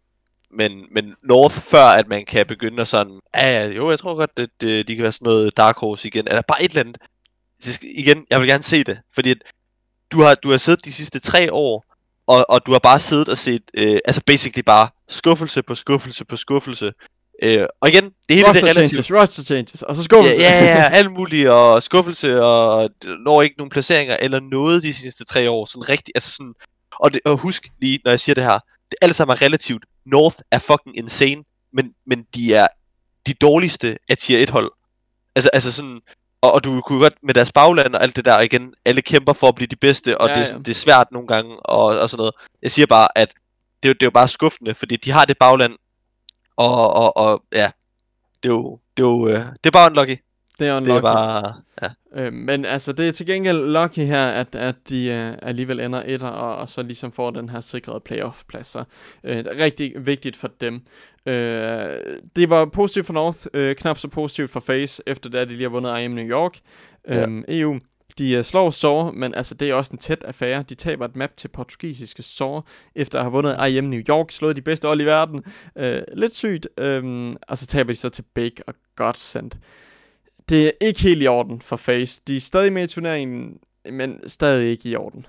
men, men North, før at man kan begynde at sådan, ja, jo, jeg tror godt, at det, de kan være sådan noget Dark Horse igen, eller bare et eller andet. Skal, igen, jeg vil gerne se det, fordi at du har, du har siddet de sidste tre år og, og du har bare siddet og set, øh, altså basically bare skuffelse på skuffelse på skuffelse. Øh, og igen, det hele roster det relativt... changes, roster changes, og så skuffelse. Ja, ja, ja, *laughs* alt muligt, og skuffelse, og når ikke nogen placeringer, eller noget de sidste tre år, sådan rigtigt, altså sådan, og, det, og husk lige, når jeg siger det her, det alle sammen er relativt, North er fucking insane, men, men de er de dårligste af tier 1 hold. Altså, altså sådan, og, og du kunne godt med deres bagland og alt det der igen, alle kæmper for at blive de bedste, og ja, det, ja. det er svært nogle gange, og, og sådan noget. Jeg siger bare, at det, det er jo bare skuffende, fordi de har det bagland, og, og, og ja, det er jo, det er jo, øh, det er bare unlucky. Det er unlucky. Det er bare, ja. Øh, men altså, det er til gengæld lucky her, at, at de uh, alligevel ender etter, og, og så ligesom får den her sikrede playoff-plads. Så uh, det er rigtig vigtigt for dem. Uh, det var positivt for North, uh, knap så positivt for Face, efter det, at de lige har vundet IM New York. Ja. Um, EU, de uh, slår Sår, men altså, det er også en tæt affære. De taber et map til portugisiske Sår, efter at have vundet IM New York, slået de bedste hold i verden. Uh, lidt sygt. Um, og så taber de så til Bake og Godsend det er ikke helt i orden for Face. De er stadig med i turneringen, men stadig ikke i orden.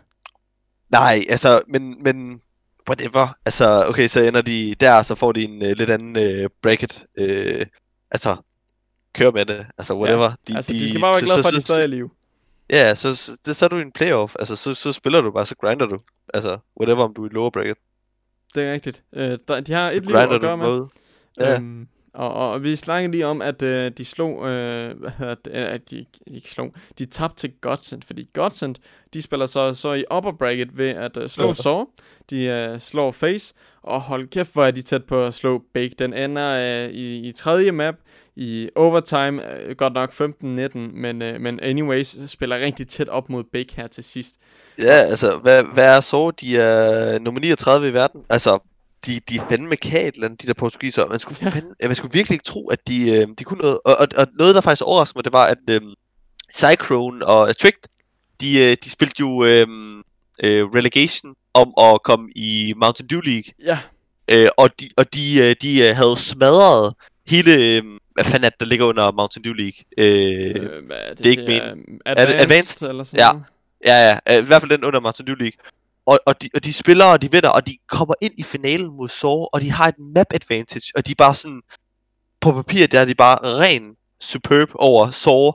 Nej, altså, men, men whatever. Altså, okay, så ender de der, så får de en uh, lidt anden uh, bracket. Uh, altså, kør med det. Altså, whatever. Ja, de, altså, de, de skal bare være glade for, at de stadig er i live. Ja, så, så, så, så er du i en playoff. Altså, så, så spiller du bare, så grinder du. Altså, whatever, om du er i lower bracket. Det er rigtigt. Uh, der, de har et liv at gøre med. Ja. Um, Og, og vi snakkede lige om, at øh, de slog, øh, hvad hedder det, øh, at de ikke slog, de tabte til Godsend, fordi Godsend, de spiller så, så i upper bracket ved at øh, slå. Saw, de øh, slår Face, og hold kæft, hvor er de tæt på at slå Bake. Den ender øh, i, i tredje map, i overtime, øh, godt nok 15-19, men, øh, men anyways, spiller rigtig tæt op mod Bake her til sidst. Ja, altså, hvad, hvad er så? De er nummer 39 i verden. Altså, de, de er fandme katlen, de der portugiser. Man skulle, Ja. fandme, man skulle virkelig ikke tro, at de, øh, de kunne noget. Og, og, og noget, der faktisk overraskede mig, det var, at øh, Cyclone og Tricked, de, øh, de spillede jo øh, øh, relegation om at komme i Mountain Dew League. Ja, Øh, og de, og de, øh, de øh, havde smadret hele... Øh, hvad fanden er det, der ligger under Mountain Dew League? Øh, øh, hvad er det? det er ikke det men- advanced, advanced? Eller sådan Ja. noget? Ja, ja, øh, i hvert fald den under Mountain Dew League. Og, og, de, og de spiller, og de vinder, og de kommer ind i finalen mod Saw, og de har et map advantage, og de er bare sådan, på papir, der er de bare ren superb over Saw,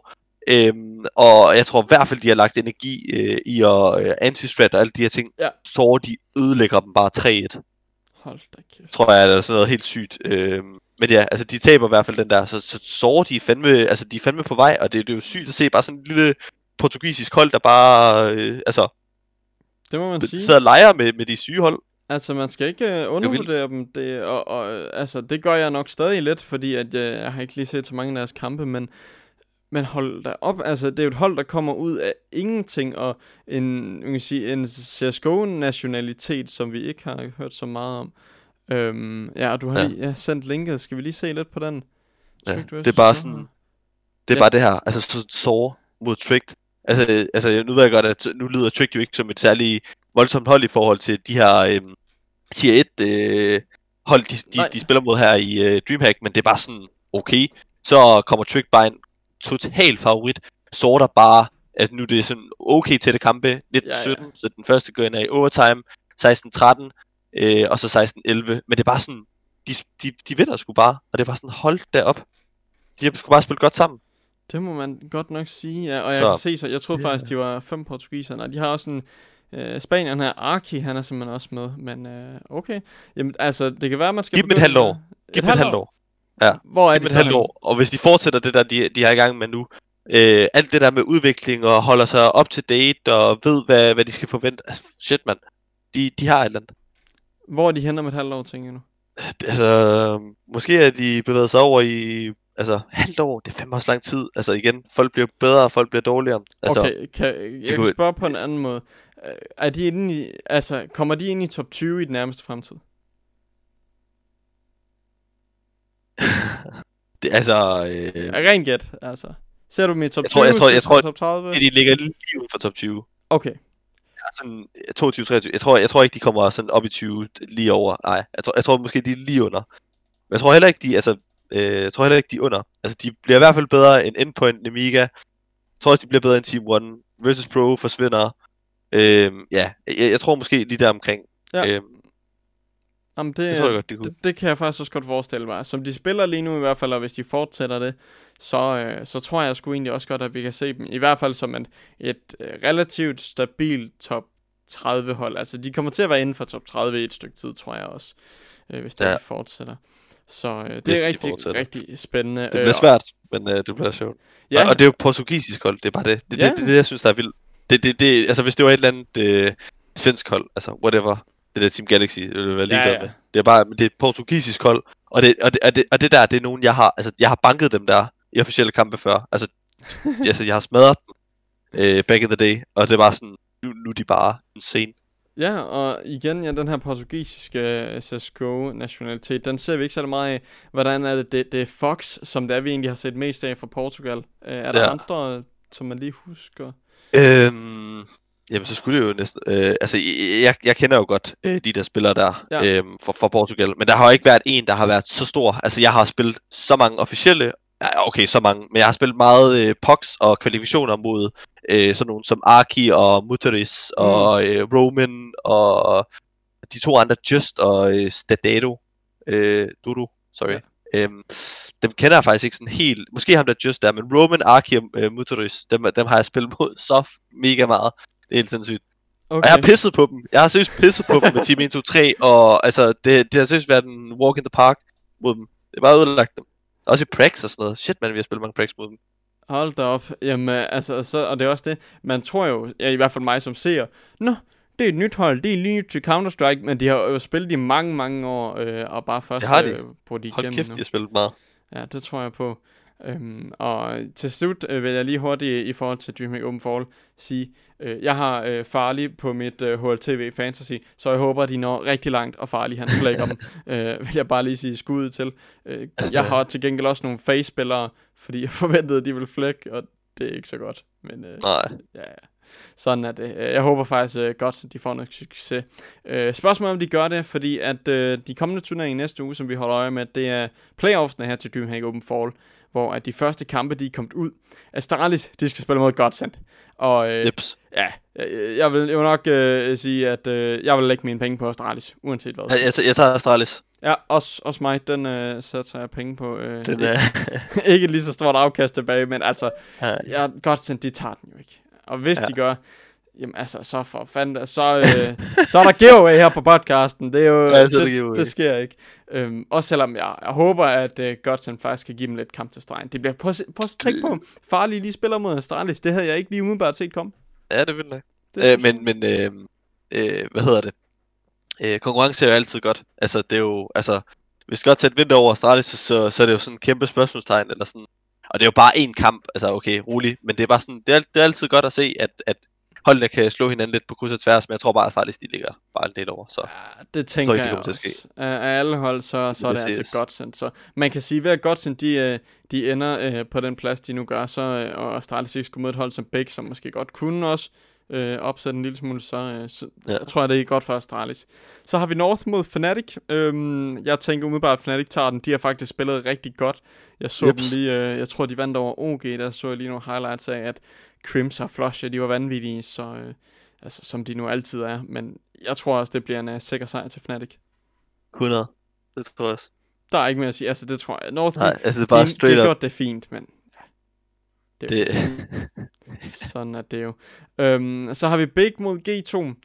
øhm, og jeg tror i hvert fald, de har lagt energi øh, i at øh, anti-strat og alle de her ting. Ja. Saw, de ødelægger dem bare 3-1, Hold da kæft. tror jeg, er sådan noget helt sygt. Øhm, men ja, altså de taber i hvert fald den der, så, så Saw, de er fandme, altså de er fandme på vej, og det, det er jo sygt at se bare sådan en lille portugisisk hold, der bare, øh, altså, Det må man sige. sidder og leger med, med de syge hold. Altså, man skal ikke uh, undervurdere dem, det, og, og øh, altså, det gør jeg nok stadig lidt, fordi at, uh, jeg har ikke lige set så mange af deres kampe, men, men hold da op, altså, det er jo et hold, der kommer ud af ingenting, og en, man kan sige, en CSGO-nationalitet, som vi ikke har hørt så meget om. Øhm, ja, og du har Ja. lige ja, sendt linket, skal vi lige se lidt på den? Ja, Tricked det er bare sådan-? Det er Ja. bare det her, altså så Saw mod Tricked. Altså, altså nu ved jeg godt, at nu lyder Tricked jo ikke som et særligt voldsomt hold i forhold til de her øhm, tier 1 øh, hold, de, de, de spiller mod her i øh, Dreamhack, men det er bare sådan, okay, så kommer Tricked bare en total favorit, Saw der bare, altså nu er det sådan okay tætte kampe, 19-17, Ja, ja. så den første går ind i overtime, 16-13, øh, og så 16-11, men det er bare sådan, de, de, de vinder sgu bare, og det er bare sådan, hold da op. De har sgu bare spillet godt sammen. Det må man godt nok sige, ja. Og jeg Så- kan se, så jeg troede Ja. faktisk, de var fem portugisere. Nej, de har også en... Øh, Spanieren her, Arki, han er simpelthen også med. Men øh, okay. Jamen, altså, det kan være, man skal Giv dem et halvt år. med- Giv dem et halvt år. Hvor er Giv de dem et halvt år. Og hvis de fortsætter det der, de, de har i gang med nu, øh, alt det der med udvikling og holder sig up to date og ved, hvad, hvad de skal forvente. Altså, shit, mand. De, de har et eller andet. Hvor er de henne om et halvt år, tænker du? Altså, måske er de bevæget sig over i... Altså, halvt år, det er fandme også lang tid. Altså igen, folk bliver bedre, og folk bliver dårligere. Altså, okay, kan, jeg kan spørge på en anden måde. Øh, Er de inde i, altså, kommer de ind i top 20 i den nærmeste fremtid? *laughs* det, altså øh, Ja. Rent gæt, altså. Ser du dem i top Jeg tror- 20, jeg tror- jeg tror- top 30? de ligger lige uden for top 20. Okay, Sådan 22, 23. Jeg tror, jeg tror ikke, de kommer sådan op i 20 lige over. Nej, jeg tror, jeg tror måske, de er lige under. Men jeg tror heller ikke, de, altså, øh, jeg tror heller ikke, de er under. Altså, de bliver i hvert fald bedre end Endpoint, Nemiga. Jeg tror også, de bliver bedre end Team One. Versus Pro forsvinder. Øh, ja, jeg, jeg, tror måske lige der omkring. Ja. Øh, Jamen, det, det tror jeg godt, det kunne. det, det kan jeg faktisk også godt forestille mig. Som de spiller lige nu i hvert fald, og hvis de fortsætter det, så, øh, så tror jeg sgu egentlig også godt, at vi kan se dem. I hvert fald som et, et øh, relativt stabilt top 30 hold. Altså, de kommer til at være inden for top 30 i et stykke tid, tror jeg også, øh, hvis det ja. fortsætter. Så øh, det er de rigtig, fortsætter. rigtig spændende. Det bliver svært, men øh, det bliver sjovt. Ja, Og, og det er jo portugisisk hold, det er bare det. Det er Ja. det, det, det, jeg synes, der er vildt. Det, det, det, altså, hvis det var et eller andet øh, svensk hold, altså whatever, det der Team Galaxy, det vil jeg være Ja, ligeglad ja. med. Det er bare, det er et portugisisk hold, og det, og det, og det, og det der, det er nogen, jeg har, altså, jeg har banket dem der i officielle kampe før. Altså, *laughs* altså jeg har smadret dem øh, back in the day, og det er bare sådan, nu, nu er de bare insane. Ja, og igen, ja, den her portugisiske øh, CSGO-nationalitet, den ser vi ikke så meget af. Hvordan er det? det? Det er Fox, som det er, vi egentlig har set mest af fra Portugal. Øh, er der Ja. andre, som man lige husker? Øhm, jamen, så skulle det jo næsten... Øh, altså, jeg, jeg kender jo godt øh, de der spillere der Ja. øhm, fra, fra Portugal, men der har jo ikke været en, der har været så stor. Altså, jeg har spillet så mange officielle... Okay, så mange, men jeg har spillet meget øh, POX og kvalifikationer mod øh, sådan nogle som Arki og Muteris Mm. og øh, Roman og de to andre Just og øh, Stadado. Øh, Dudu, sorry. Ja. Øhm, dem kender jeg faktisk ikke sådan helt. Måske ham der Just der, men Roman, Arki og øh, Muteris, dem, dem har jeg spillet mod *laughs* så mega meget. Det er helt sindssygt. Okay. Og jeg har pisset på dem. Jeg har seriøst pisset på dem med Team 1, 2, 3, og altså, det, det har seriøst været en walk in the park mod dem. Det er bare ødelagt dem. Også i Prax og sådan noget. Shit, man, vi har spillet mange Prax mod dem. Hold da op. Jamen, altså, så, og det er også det. Man tror jo, ja, i hvert fald mig som ser, Nå, det er et nyt hold, det er lige til Counter-Strike, men de har jo spillet i mange, mange år, øh, og bare først Det har de. Øh, på de Hold kæft, nu. de har spillet meget. Ja, det tror jeg på. Øhm, og til slut øh, vil jeg lige hurtigt i forhold til Dreamhack Open Fall sige, øh, jeg har øh, Farlig på mit øh, HLTV Fantasy, så jeg håber, de når rigtig langt, og Farlig han flækker dem, *laughs* øh, vil jeg bare lige sige skud til. Øh, jeg har til gengæld også nogle face-spillere, fordi jeg *laughs* forventede, at de ville flække, og det er ikke så godt. Men øh, Nej. ja, sådan er det. Øh, Jeg håber faktisk øh, godt, at de får noget succes. Øh, spørgsmålet om de gør det, fordi at øh, de kommende turneringer næste uge, som vi holder øje med, det er playoffsene her til Dreamhack Open Fall, hvor at de første kampe, de er kommet ud. Astralis, de skal spille mod Godsend. Og øh, Jeps. ja, jeg, jeg, vil, jeg vil nok øh, sige, at øh, jeg vil lægge mine penge på Astralis, uanset hvad. Jeg, jeg, jeg tager Astralis. Ja, også, også mig, den øh, satser jeg penge på. Øh, Den ikke, er... *laughs* ikke lige så stort afkast tilbage, men altså, Ja. ja, Godsend, de tager den jo ikke. Og hvis. Ja. de gør, jamen altså, så for fanden, så, øh, så er der giveaway her på podcasten. Det er jo, Ja, så er det, giveaway. det sker ikke. Øhm, også selvom jeg, jeg håber, at øh, Godsend faktisk kan give dem lidt kamp til stregen. Det bliver, prøv, se- prøv at tænke på, farlige lige spiller mod Astralis. Det havde jeg ikke lige umiddelbart set komme. ja, det vil nok. Det Øh, jeg. men, men øh, øh, hvad hedder det? Øh, konkurrence er jo altid godt. Altså, det er jo, altså, hvis godt sætte vinter over Astralis, så, så, så er det jo sådan en kæmpe spørgsmålstegn, eller sådan. Og det er jo bare én kamp, altså okay, rolig, men det er bare sådan, det er, det er altid godt at se, at, at holdene kan slå hinanden lidt på kryds og tværs, men jeg tror bare, at Astralis, de ligger bare en del over, så. Ja, det tænker ikke, jeg, det kommer til at også. Af, alle hold, så, så er det Præcis. altså Godsend. Så man kan sige, ved at Godsend, de, øh, de ender øh, på den plads, de nu gør, så, øh, og Astralis ikke skulle møde et hold som Bæk, som måske godt kunne også øh, opsætte en lille smule, så, øh, så ja. Jeg tror jeg, det er godt for Astralis. Så har vi North mod Fnatic. Øhm, jeg tænker umiddelbart, at Fnatic tager den. De har faktisk spillet rigtig godt. Jeg så Jeps. dem lige, øh, jeg tror, de vandt over OG, der så jeg lige nogle highlights af, at Crims og Flush, ja, de var vanvittige, så, øh, altså, som de nu altid er. Men jeg tror også, det bliver en uh, sikker sejr til Fnatic. 100. Det tror jeg også. Der er ikke mere at sige. Altså, det tror jeg. North, Nej, altså det er bare de, straight de up. gjort det fint, men ja, det, er jo- Det, *laughs* sådan er det jo. Øhm, så har vi Big mod G2.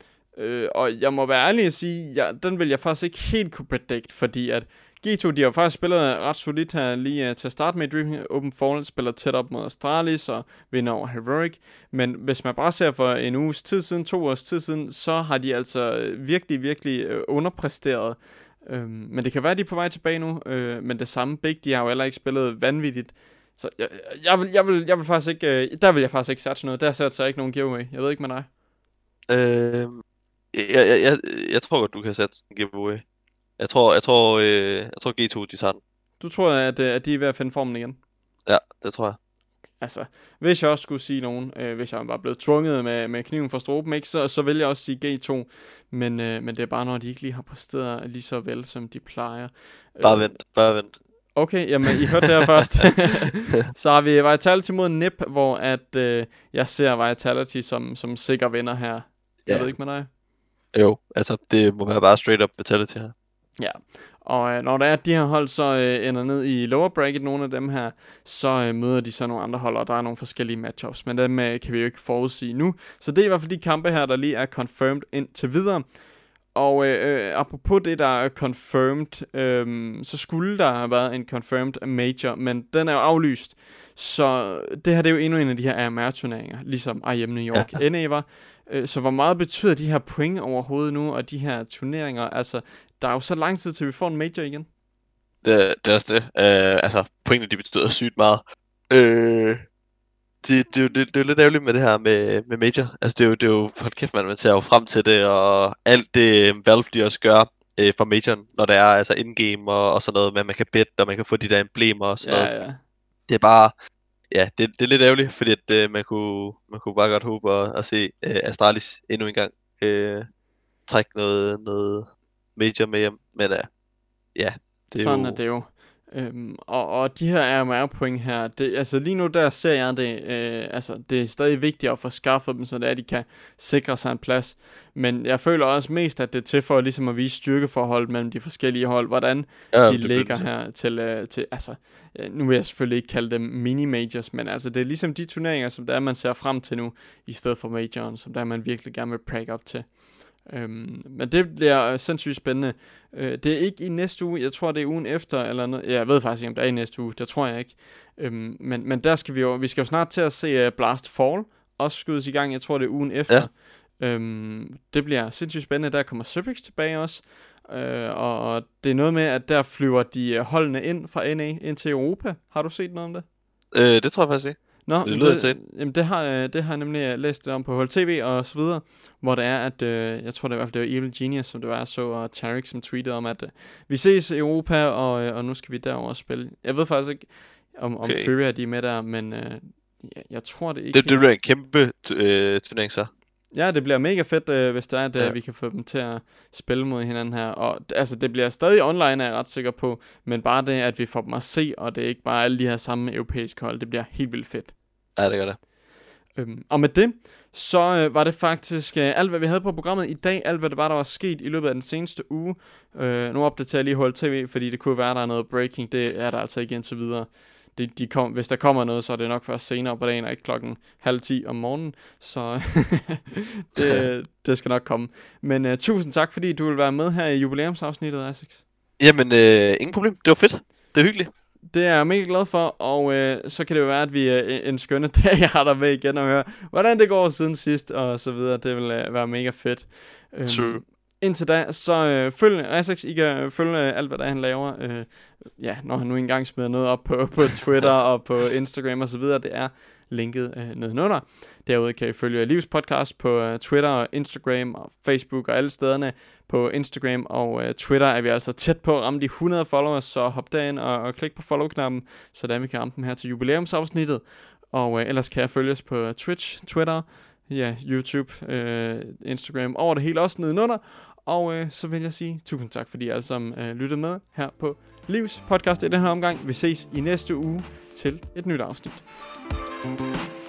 Øh, og jeg må være ærlig at sige, ja, den vil jeg faktisk ikke helt kunne predict, fordi at G2, de har faktisk spillet ret solidt her lige uh, til at starte med Dream Open Fall, spiller tæt op mod Astralis og vinder over Heroic. Men hvis man bare ser for en uges tid siden, to års tid siden, så har de altså øh, virkelig, virkelig øh, underpræsteret. Øhm, men det kan være, at de er på vej tilbage nu. Øh, men det samme Big, de har jo heller ikke spillet vanvittigt. Så jeg, jeg, vil, jeg, vil, jeg vil faktisk ikke, øh, der vil jeg faktisk ikke satse noget. Der satser jeg ikke nogen giveaway. Jeg ved ikke med dig. øh, jeg, jeg, jeg, jeg tror godt, du kan sætte en giveaway. Jeg tror, jeg tror, øh, jeg tror G2, de tager den. Du tror, at, øh, at de er ved at finde formen igen? Ja, det tror jeg. Altså, hvis jeg også skulle sige nogen, øh, hvis jeg var blevet tvunget med, med kniven for stroben, ikke, så, så vil jeg også sige G2. Men, øh, men det er bare, når de ikke lige har præsteret lige så vel, som de plejer. Bare Øh, vent, bare vent. Okay, jamen I hørte det her først. *laughs* så har vi Vitality mod Nip, hvor at øh, jeg ser Vitality som, som sikker vinder her. Jeg Ja. ved ikke med dig. Jo, altså det må være bare straight up vitality her. Ja, og øh, når der er, at de her hold så øh, ender ned i lower bracket, nogle af dem her, så øh, møder de så nogle andre hold, og der er nogle forskellige matchups, men dem øh, kan vi jo ikke forudsige nu. Så det er i hvert fald de kampe her, der lige er confirmed indtil videre. Og øh, øh, apropos det, der er confirmed, øh, så skulle der have været en confirmed major, men den er jo aflyst. Så det her det er jo endnu en af de her AMR-turneringer, ligesom IM New York ja. NA var. Øh, Så hvor meget betyder de her point overhovedet nu, og de her turneringer? Altså, der er jo så lang tid til, vi får en major igen. Det, det er også det. Uh, altså, pointene de betyder sygt meget. Uh, det, det, er jo- det, det er jo lidt ærgerligt med det her med, med Major. Altså, det er jo, det er jo hold kæft, man, man ser jo frem til det, og alt det øh, Valve de også gør uh, for Majoren, når det er altså in-game og, og sådan noget, med man kan bette, og man kan få de der emblemer og sådan noget. Ja, ja. Det er bare, ja, det, det er lidt ærgerligt, fordi at, uh, man, kunne, man kunne bare godt håbe at, at se uh, Astralis endnu en gang uh, trække noget, noget Major med hjem. Men uh, ja, det er Sådan jo... er det jo. Øhm, og, og de her AMR-point her, det, altså lige nu der ser jeg det, øh, altså det er stadig vigtigt at få skaffet dem, så det er, at de kan sikre sig en plads. Men jeg føler også mest, at det er til for ligesom at vise styrkeforholdet mellem de forskellige hold, hvordan ja, de ligger her til, øh, til altså, ja, nu vil jeg selvfølgelig ikke kalde dem mini-majors, men altså det er ligesom de turneringer, som der er, man ser frem til nu, i stedet for majoren, som der er, man virkelig gerne vil prag op til. Øhm, men det bliver sindssygt spændende. Øh, det er ikke i næste uge, jeg tror det er ugen efter, eller noget. Jeg ved faktisk ikke, om det er i næste uge, det tror jeg ikke. Øhm, men, men der skal vi jo, vi skal jo snart til at se uh, Blast Fall, også skydes i gang, jeg tror det er ugen efter. Ja. Øhm, det bliver sindssygt spændende, der kommer Subrix tilbage også. Øh, og det er noget med, at der flyver de øh, holdene ind fra NA ind til Europa. Har du set noget om det? Øh, det tror jeg faktisk ikke. Nå, det, lyder det, jamen det har, øh, det har jeg nemlig øh, læst om på HLTV og så videre, hvor det er, at øh, jeg tror det i hvert fald, det var Evil Genius, som det var, så, og Tarek, som tweetede om, at øh, vi ses i Europa, og, øh, og nu skal vi derover og spille. Jeg ved faktisk ikke, om, okay. om Fury er de med der, men øh, jeg, jeg tror det ikke. Det, det bliver en kæmpe øh, turnering så. Ja, det bliver mega fedt, øh, hvis det er, at øh, ja. vi kan få dem til at spille mod hinanden her. Og altså, det bliver stadig online, er jeg ret sikker på. Men bare det, at vi får dem at se, og det er ikke bare alle de her samme europæiske hold, det bliver helt vildt fedt. Ja, det gør det. Øhm, og med det, så øh, var det faktisk øh, alt, hvad vi havde på programmet i dag. Alt, hvad det var, der var sket i løbet af den seneste uge. Øh, nu opdaterer jeg lige HLTV, fordi det kunne være, der er noget breaking. Det er der altså ikke indtil videre de, de kom, hvis der kommer noget, så er det nok først senere på dagen, og ikke klokken halv ti om morgenen. Så *laughs* det, *laughs* det skal nok komme. Men uh, tusind tak, fordi du vil være med her i jubilæumsafsnittet, Essex. Jamen, øh, ingen problem. Det var fedt. Det er hyggeligt. Det er jeg mega glad for, og øh, så kan det jo være, at vi øh, en skønne *laughs* dag har der med igen og høre, hvordan det går siden sidst, og så videre. Det vil øh, være mega fedt. True indtil da, så øh, følg Essex. I kan følge øh, alt, hvad der han laver. Øh, ja, når han nu engang smider noget op på, på *laughs* Twitter og på Instagram og så videre. Det er linket øh, nedenunder. Derudover kan I følge Livs podcast på øh, Twitter og Instagram og Facebook og alle stederne. På Instagram og øh, Twitter er vi altså tæt på at ramme de 100 followers, så hop derind og, og klik på follow-knappen, så vi kan ramme dem her til jubilæumsafsnittet. Og øh, ellers kan jeg følges på Twitch, Twitter, ja, YouTube, øh, Instagram, over det hele også nedenunder. Og øh, så vil jeg sige tusind tak, fordi I alle sammen øh, lyttede med her på Livs podcast i den her omgang. Vi ses i næste uge til et nyt afsnit. thank you